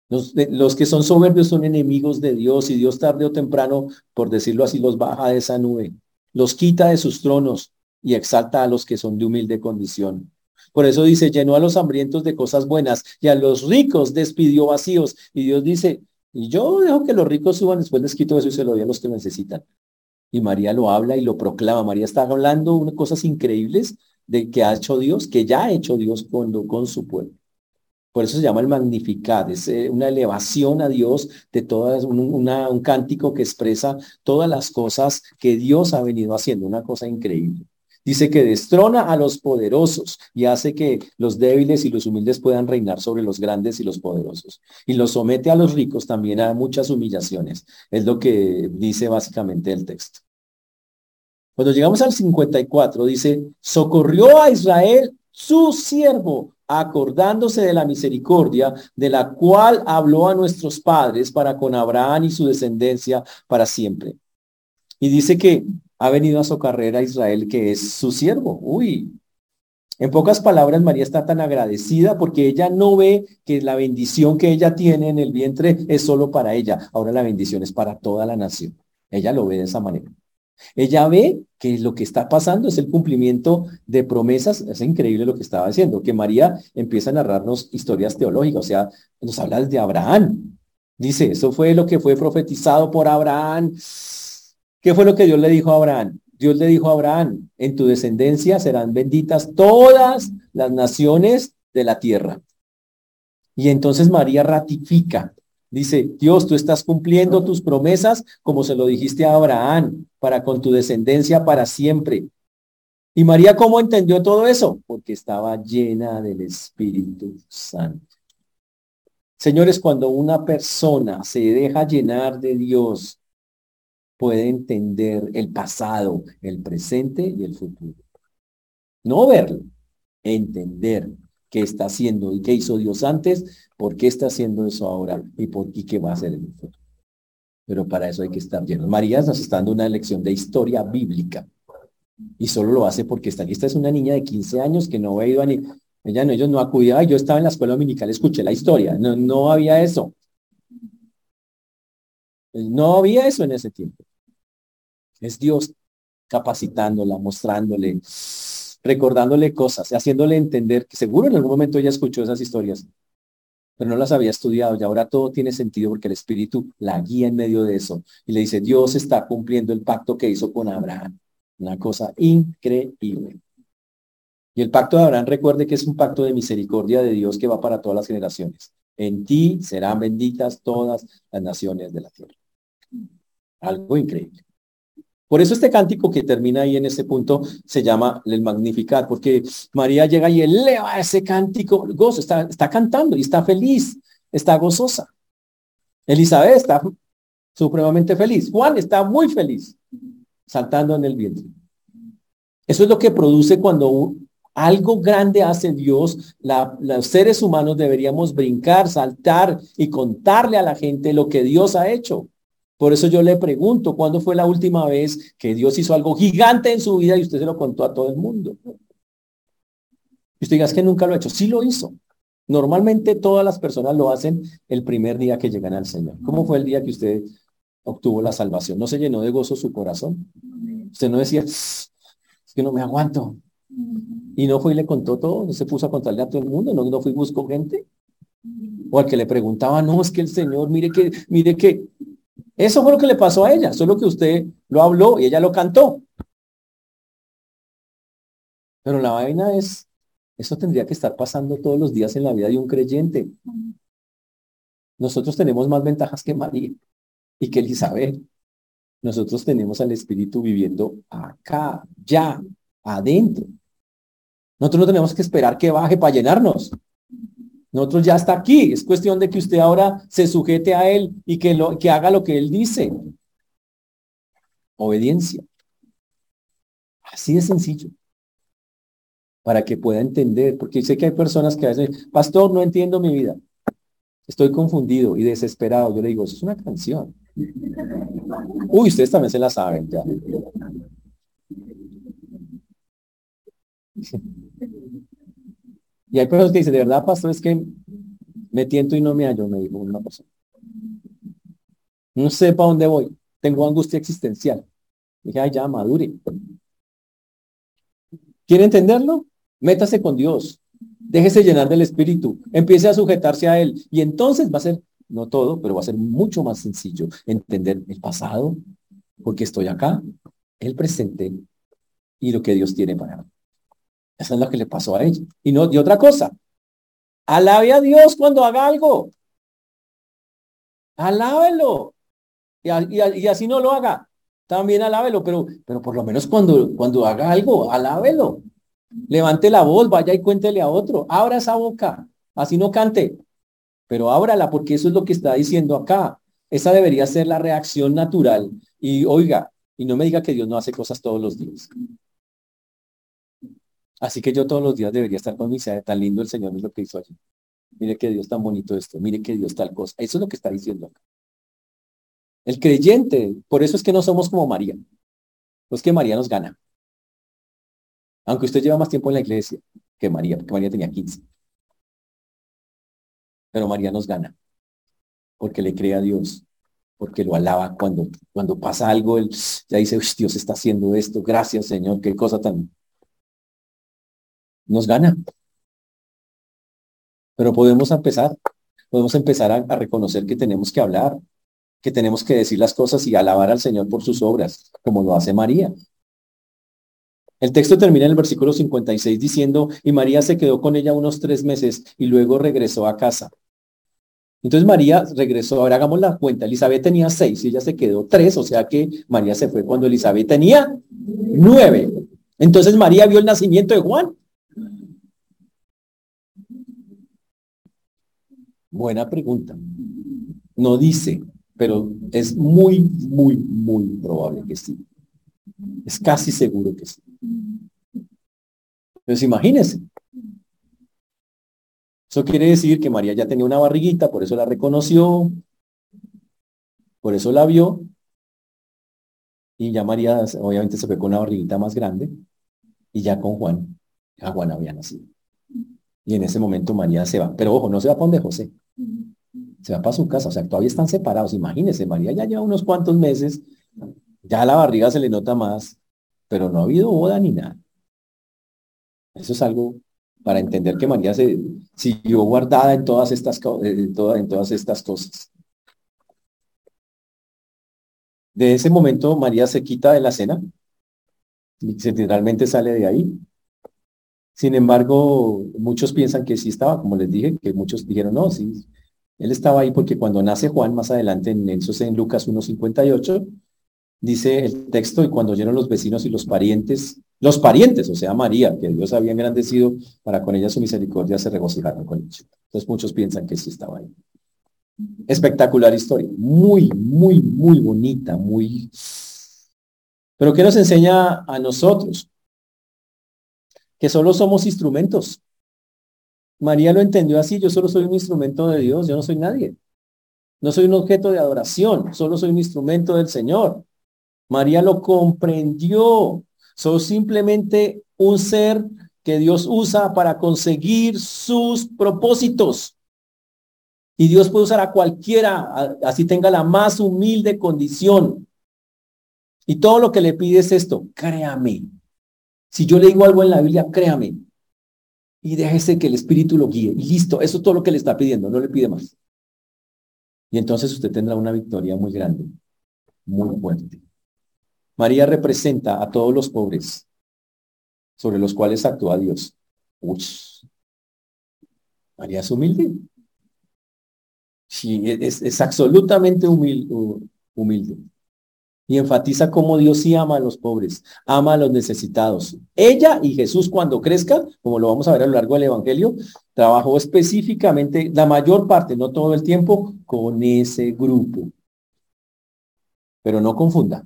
Los, los, que son soberbios son enemigos de Dios y Dios tarde o temprano, por decirlo así, los baja de esa nube, los quita de sus tronos y exalta a los que son de humilde condición. Por eso dice, llenó a los hambrientos de cosas buenas y a los ricos despidió vacíos. Y Dios dice, y yo dejo que los ricos suban, después les quito eso y se lo doy a los que necesitan. Y María lo habla y lo proclama. María está hablando unas cosas increíbles de que ha hecho Dios, que ya ha hecho Dios cuando, con su pueblo. Por eso se llama el Magnificat, es eh, una elevación a Dios de todas, un, un cántico que expresa todas las cosas que Dios ha venido haciendo, una cosa increíble. Dice que destrona a los poderosos y hace que los débiles y los humildes puedan reinar sobre los grandes y los poderosos. Y los somete a los ricos también a muchas humillaciones. Es lo que dice básicamente el texto. Cuando llegamos al 54, dice, socorrió a Israel su siervo, acordándose de la misericordia de la cual habló a nuestros padres para con Abraham y su descendencia para siempre. Y dice que ha venido a socorrer a Israel, que es su siervo. Uy. En pocas palabras, María está tan agradecida porque ella no ve que la bendición que ella tiene en el vientre es solo para ella. Ahora la bendición es para toda la nación. Ella lo ve de esa manera. Ella ve que lo que está pasando es el cumplimiento de promesas. Es increíble lo que estaba haciendo, que María empieza a narrarnos historias teológicas, o sea, nos habla de Abraham. Dice, eso fue lo que fue profetizado por Abraham ¿Qué fue lo que Dios le dijo a Abraham? Dios le dijo a Abraham, en tu descendencia serán benditas todas las naciones de la tierra. Y entonces María ratifica, dice, Dios, tú estás cumpliendo tus promesas como se lo dijiste a Abraham, para con tu descendencia para siempre. ¿Y María cómo entendió todo eso? Porque estaba llena del Espíritu Santo. Señores, cuando una persona se deja llenar de Dios, puede entender el pasado, el presente y el futuro. No verlo, entender qué está haciendo y qué hizo Dios antes, por qué está haciendo eso ahora y por qué va a hacer en el futuro. Pero para eso hay que estar llenos. María nos está dando una lección de historia bíblica y solo lo hace porque está aquí. Esta es una niña de 15 años que no ha ido a ni... Ella no, ellos no acudían. Yo estaba en la escuela dominical, escuché la historia. No, no había eso. No había eso en ese tiempo. Es Dios capacitándola, mostrándole, recordándole cosas, haciéndole entender que seguro en algún momento ella escuchó esas historias, pero no las había estudiado y ahora todo tiene sentido porque el Espíritu la guía en medio de eso y le dice, Dios está cumpliendo el pacto que hizo con Abraham. Una cosa increíble. Y el pacto de Abraham, recuerde que es un pacto de misericordia de Dios que va para todas las generaciones. En ti serán benditas todas las naciones de la tierra. Algo increíble. Por eso este cántico que termina ahí en ese punto se llama el Magnificat, porque María llega y eleva ese cántico, gozo, está, está cantando y está feliz, está gozosa. Elizabeth está supremamente feliz. Juan está muy feliz, saltando en el vientre. Eso es lo que produce cuando algo grande hace Dios. los seres humanos deberíamos brincar, saltar y contarle a la gente lo que Dios ha hecho. Por eso yo le pregunto, ¿cuándo fue la última vez que Dios hizo algo gigante en su vida y usted se lo contó a todo el mundo? Y usted diga, es que nunca lo ha hecho. Sí lo hizo. Normalmente todas las personas lo hacen el primer día que llegan al Señor. ¿Cómo fue el día que usted obtuvo la salvación? ¿No se llenó de gozo su corazón? Usted no decía, es que no me aguanto. Y no fue y le contó todo, no se puso a contarle a todo el mundo, no, no fue y buscó gente. O al que le preguntaba, no, es que el Señor, mire que, mire que, eso fue lo que le pasó a ella, solo que usted lo habló y ella lo cantó. Pero la vaina es, eso tendría que estar pasando todos los días en la vida de un creyente. Nosotros tenemos más ventajas que María y que Elizabeth. Nosotros tenemos al Espíritu viviendo acá, ya, adentro. Nosotros no tenemos que esperar que baje para llenarnos. Nosotros ya está aquí. Es cuestión de que usted ahora se sujete a Él y que, lo, que haga lo que Él dice. Obediencia. Así de sencillo. Para que pueda entender. Porque sé que hay personas que dicen, pastor, no entiendo mi vida. Estoy confundido y desesperado. Yo le digo, eso es una canción. Uy, ustedes también se la saben ya. Y hay personas que dicen, de verdad, pastor, es que me tiento y no me hallo, me dijo una persona. No sé para dónde voy. Tengo angustia existencial. Dije, ay, ya, madure. ¿Quiere entenderlo? Métase con Dios. Déjese llenar del Espíritu. Empiece a sujetarse a Él. Y entonces va a ser, no todo, pero va a ser mucho más sencillo entender el pasado, porque estoy acá, el presente y lo que Dios tiene para mí. Eso es lo que le pasó a ella. Y no, y otra cosa, alabe a Dios cuando haga algo. Alábelo. Y, así no lo haga. También alábelo, pero, pero por lo menos cuando, cuando haga algo, alábelo. Levante la voz, vaya y cuéntele a otro. Abra esa boca. Así no cante. Pero ábrala, porque eso es lo que está diciendo acá. Esa debería ser la reacción natural. Y oiga, y no me diga que Dios no hace cosas todos los días. Así que yo todos los días debería estar con mi sede. Tan lindo el Señor es lo que hizo allí. Mire que Dios tan bonito esto. Mire que Dios tal cosa. Eso es lo que está diciendo acá. El creyente, por eso es que no somos como María. Pues que María nos gana. Aunque usted lleva más tiempo en la iglesia que María, porque María tenía 15. Pero María nos gana. Porque le cree a Dios. Porque lo alaba cuando, cuando pasa algo, él ya dice, Dios está haciendo esto. Gracias, Señor. Qué cosa tan, nos gana. Pero podemos empezar, podemos empezar a, reconocer que tenemos que hablar, que tenemos que decir las cosas y alabar al Señor por sus obras, como lo hace María. El texto termina en el versículo 56 diciendo, y María se quedó con ella unos tres meses y luego regresó a casa. Entonces María regresó, ahora hagamos la cuenta, Elizabeth tenía seis y ella se quedó tres, o sea que María se fue cuando Elizabeth tenía nueve. Entonces María vio el nacimiento de Juan Buena pregunta. No dice, pero es muy, muy, muy probable que sí. Es casi seguro que sí. Entonces imagínense. Eso quiere decir que María ya tenía una barriguita, por eso la reconoció, por eso la vio, y ya María obviamente se fue con una barriguita más grande, y ya con Juan, Juan había nacido. Y en ese momento María se va. Pero ojo, no se va para donde José. Se va para su casa. O sea, todavía están separados. Imagínense, María ya lleva unos cuantos meses. Ya la barriga se le nota más. Pero no ha habido boda ni nada. Eso es algo para entender que María se siguió guardada en todas estas, en todas, en todas estas cosas. De ese momento María se quita de la cena, literalmente sale de ahí, Sin embargo, muchos piensan que sí estaba, como les dije, que muchos dijeron, no, sí, él estaba ahí porque cuando nace Juan, más adelante en, eso en Lucas 1.58, dice el texto, y cuando oyeron los vecinos y los parientes, los parientes, o sea, María, que Dios había engrandecido para con ella su misericordia, se regocijaron con él. Entonces muchos piensan que sí estaba ahí. Espectacular historia, muy, muy, muy bonita, muy... Pero ¿qué nos enseña a nosotros? Que solo somos instrumentos. María lo entendió así, yo solo soy un instrumento de Dios, yo no soy nadie. No soy un objeto de adoración, solo soy un instrumento del Señor. María lo comprendió. Soy simplemente un ser que Dios usa para conseguir sus propósitos. Y Dios puede usar a cualquiera, así tenga la más humilde condición. Y todo lo que le pide es esto, créame. Si yo le digo algo en la Biblia, créame. Y déjese que el Espíritu lo guíe. Y listo, eso es todo lo que le está pidiendo, no le pide más. Y entonces usted tendrá una victoria muy grande, muy fuerte. María representa a todos los pobres sobre los cuales actúa Dios. Uy, María es humilde. Sí, es, es absolutamente humilde, humilde. Y enfatiza cómo Dios sí ama a los pobres, ama a los necesitados. Ella y Jesús cuando crezca, como lo vamos a ver a lo largo del Evangelio, trabajó específicamente la mayor parte, no todo el tiempo, con ese grupo. Pero no confunda.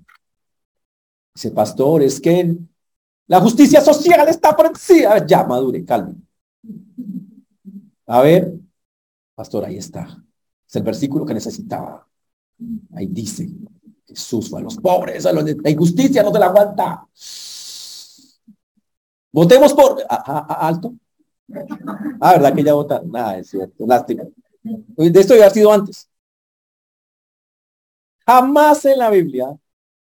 Ese pastor, es que la justicia social está por encima. Ya, madure, calme. A ver, pastor, ahí está. Es el versículo que necesitaba. Ahí dice, Jesús a los pobres, a los de la injusticia, no se la aguanta. Votemos por alto. Ah, ¿verdad que ya votaron? Nada, es cierto, lástima. De esto ya ha sido antes. Jamás en la Biblia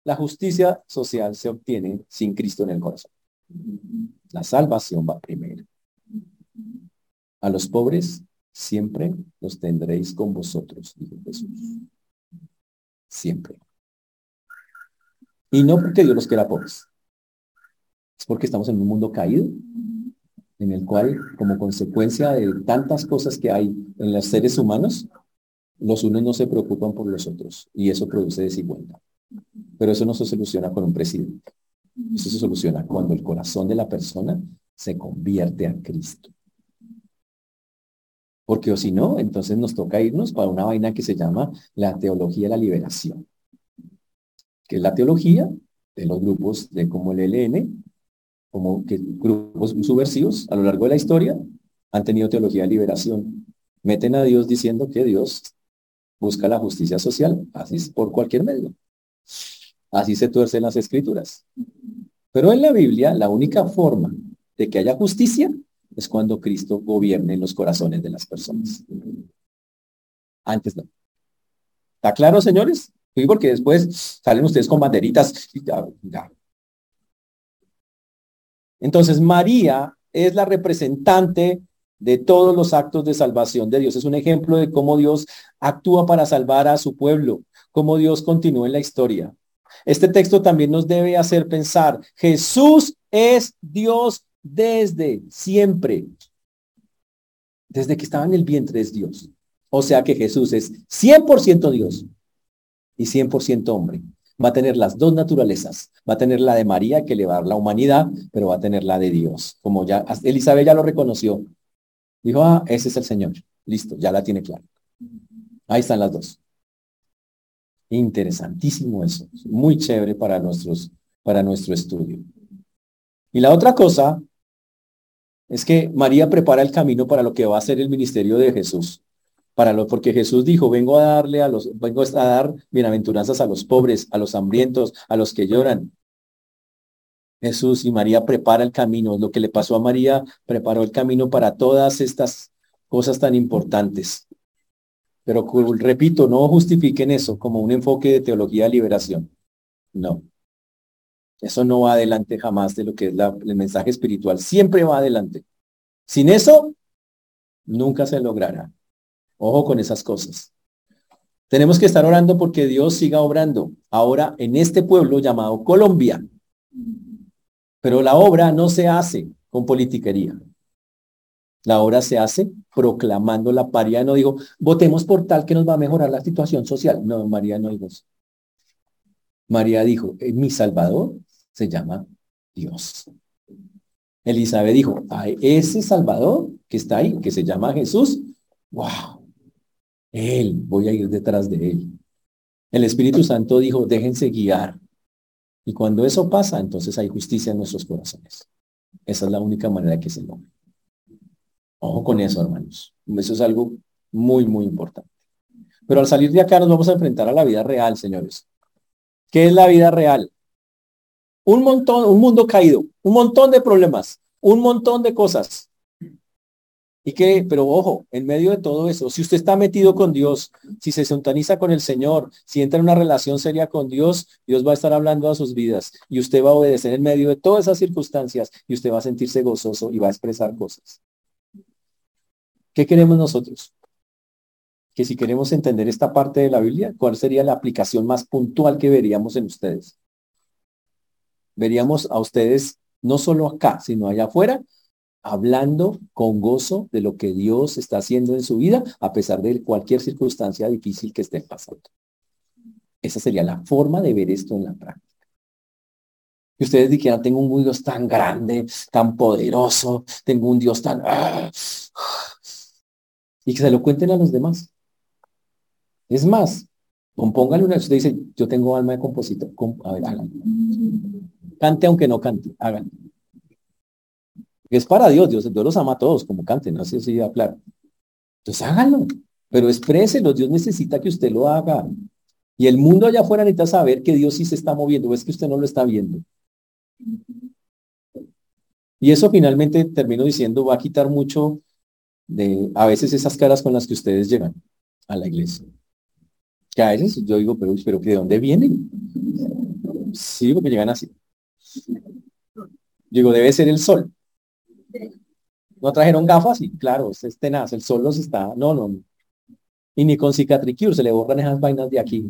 la justicia social se obtiene sin Cristo en el corazón. La salvación va primero. A los pobres siempre los tendréis con vosotros, dijo Jesús. Siempre. Y no porque Dios los quiera pobres. Es porque estamos en un mundo caído, en el cual, como consecuencia de tantas cosas que hay en los seres humanos, los unos no se preocupan por los otros y eso produce desigualdad. Pero eso no se soluciona con un presidente. Eso se soluciona cuando el corazón de la persona se convierte a Cristo. Porque o si no, entonces nos toca irnos para una vaina que se llama la teología de la liberación, que es la teología de los grupos de como el ELN, como que grupos subversivos a lo largo de la historia han tenido teología de liberación. Meten a Dios diciendo que Dios busca la justicia social, así es por cualquier medio. Así se tuercen las escrituras. Pero en la Biblia, la única forma de que haya justicia es cuando Cristo gobierne en los corazones de las personas. Antes no. ¿Está claro, señores? Sí, porque después salen ustedes con banderitas. Entonces, María es la representante de todos los actos de salvación de Dios. Es un ejemplo de cómo Dios actúa para salvar a su pueblo, cómo Dios continúa en la historia. Este texto también nos debe hacer pensar, Jesús es Dios desde siempre. Desde que estaba en el vientre es Dios. O sea que Jesús es 100% Dios y 100% hombre. Va a tener las dos naturalezas. Va a tener la de María, que le va a dar la humanidad, pero va a tener la de Dios. Como ya Elizabeth ya lo reconoció. Dijo, ah, ese es el Señor. Listo, ya la tiene clara. Ahí están las dos. Interesantísimo eso. Muy chévere para, nuestros, para nuestro estudio. Y la otra cosa es que María prepara el camino para lo que va a ser el ministerio de Jesús. Para lo, porque Jesús dijo, vengo a darle a los, vengo a dar bienaventuranzas a los pobres, a los hambrientos, a los que lloran. Jesús y María prepara el camino. Lo que le pasó a María preparó el camino para todas estas cosas tan importantes. Pero repito, no justifiquen eso como un enfoque de teología de liberación. No. Eso no va adelante jamás de lo que es el mensaje espiritual. Siempre va adelante. Sin eso, nunca se logrará. Ojo con esas cosas. Tenemos que estar orando porque Dios siga obrando ahora en este pueblo llamado Colombia. Pero la obra no se hace con politiquería. La obra se hace proclamando la paridad. No digo, votemos por tal que nos va a mejorar la situación social. No, María no dijo eso. María dijo, eh, mi Salvador se llama Dios. Elizabeth dijo, a ese Salvador que está ahí, que se llama Jesús, wow, él, voy a ir detrás de él. El Espíritu Santo dijo, déjense guiar. Y cuando eso pasa, entonces hay justicia en nuestros corazones. Esa es la única manera que se logra. Ojo con eso, hermanos. Eso es algo muy, muy importante. Pero al salir de acá nos vamos a enfrentar a la vida real, señores. ¿Qué es la vida real? Un montón, un mundo caído, un montón de problemas, un montón de cosas. Y que, pero ojo, en medio de todo eso, si usted está metido con Dios, si se sintoniza con el Señor, si entra en una relación seria con Dios, Dios va a estar hablando a sus vidas y usted va a obedecer en medio de todas esas circunstancias y usted va a sentirse gozoso y va a expresar cosas. ¿Qué queremos nosotros? Que si queremos entender esta parte de la Biblia, ¿cuál sería la aplicación más puntual que veríamos en ustedes? Veríamos a ustedes no solo acá, sino allá afuera, hablando con gozo de lo que Dios está haciendo en su vida, a pesar de cualquier circunstancia difícil que estén pasando. Esa sería la forma de ver esto en la práctica. Y ustedes dijeran, tengo un Dios tan grande, tan poderoso, tengo un Dios tan... y que se lo cuenten a los demás. Es más, compóngale una, usted dice, yo tengo alma de compositor, a ver. Cante aunque no cante, háganlo. Es para Dios, Dios, Dios los ama a todos, como canten, no sé si ya claro. Entonces háganlo, pero expréselo, Dios necesita que usted lo haga. Y el mundo allá afuera necesita saber que Dios sí se está moviendo, es que usted no lo está viendo. Y eso finalmente, termino diciendo, va a quitar mucho de a veces esas caras con las que ustedes llegan a la iglesia. Que a veces yo digo, pero, pero ¿de dónde vienen? Sí, porque llegan así. Digo, debe ser el sol. ¿No trajeron gafas? Y claro, es tenaz, el sol los está... No, no. Y ni con cicatricure se le borran esas vainas de aquí.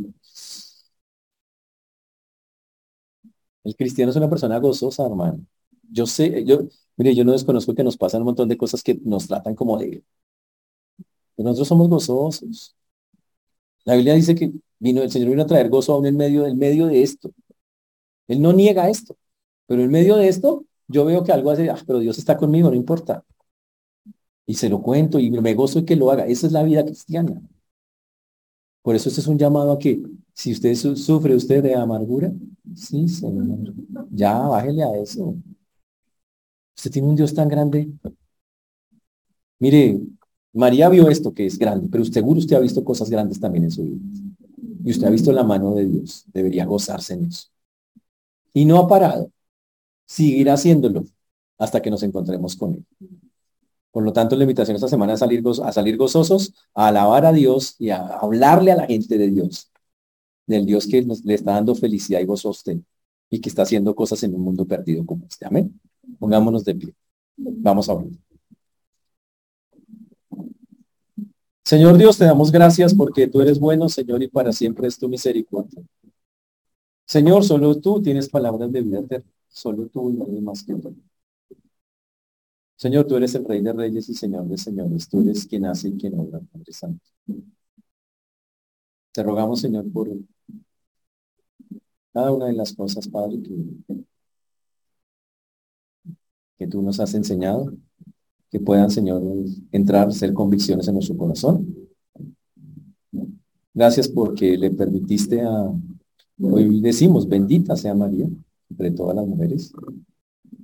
El cristiano es una persona gozosa, hermano. Yo sé, yo, Mire, yo no desconozco que nos pasan un montón de cosas que nos tratan como de... nosotros somos gozosos. La Biblia dice que vino, el Señor vino a traer gozo aún en medio, en medio de esto. Él no niega esto. Pero en medio de esto, yo veo que algo hace, ah, pero Dios está conmigo, no importa. Y se lo cuento y me gozo de que lo haga. Esa es la vida cristiana. Por eso este es un llamado a que si usted sufre usted de amargura, sí, Señor, ya bájele a eso. Usted tiene un Dios tan grande. Mire, María vio esto que es grande, pero seguro usted ha visto cosas grandes también en su vida. Y usted ha visto la mano de Dios. Debería gozarse en eso. Y no ha parado. Seguirá haciéndolo hasta que nos encontremos con Él. Por lo tanto, la invitación esta semana es salir, a salir gozosos, a alabar a Dios y a hablarle a la gente de Dios. Del Dios que le está dando felicidad y gozo y que está haciendo cosas en un mundo perdido como este. Amén. Pongámonos de pie. Vamos a orar. Señor Dios, te damos gracias porque tú eres bueno, Señor, y para siempre es tu misericordia. Señor, solo tú tienes palabras de vida eterna. Solo tú y nadie más que tú. Señor, tú eres el Rey de Reyes y Señor de Señores. Tú eres quien hace y quien obra, Padre Santo. Te rogamos, Señor, por cada una de las cosas, Padre, que que tú nos has enseñado, que puedan, Señor, entrar, ser convicciones en nuestro corazón. Gracias porque le permitiste a, hoy decimos, bendita sea María, entre todas las mujeres.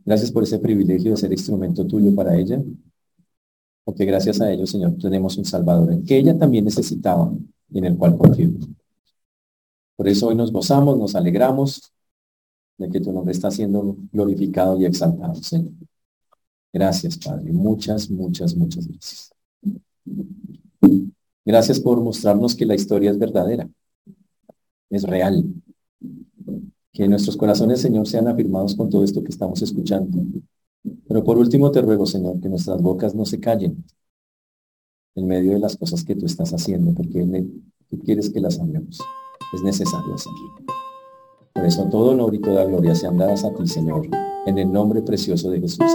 Gracias por ese privilegio de ser instrumento tuyo para ella, porque gracias a ello, Señor, tenemos un Salvador, que ella también necesitaba y en el cual confío. Por eso hoy nos gozamos, nos alegramos de que tu nombre está siendo glorificado y exaltado. Gracias, Padre. Muchas, muchas, muchas gracias. Gracias por mostrarnos que la historia es verdadera, es real. Que nuestros corazones, Señor, sean afirmados con todo esto que estamos escuchando. Pero por último te ruego, Señor, que nuestras bocas no se callen en medio de las cosas que tú estás haciendo, porque tú quieres que las hagamos. Es necesario hacerlo. Por eso todo honor y toda gloria sean dadas a ti, Señor, en el nombre precioso de Jesús.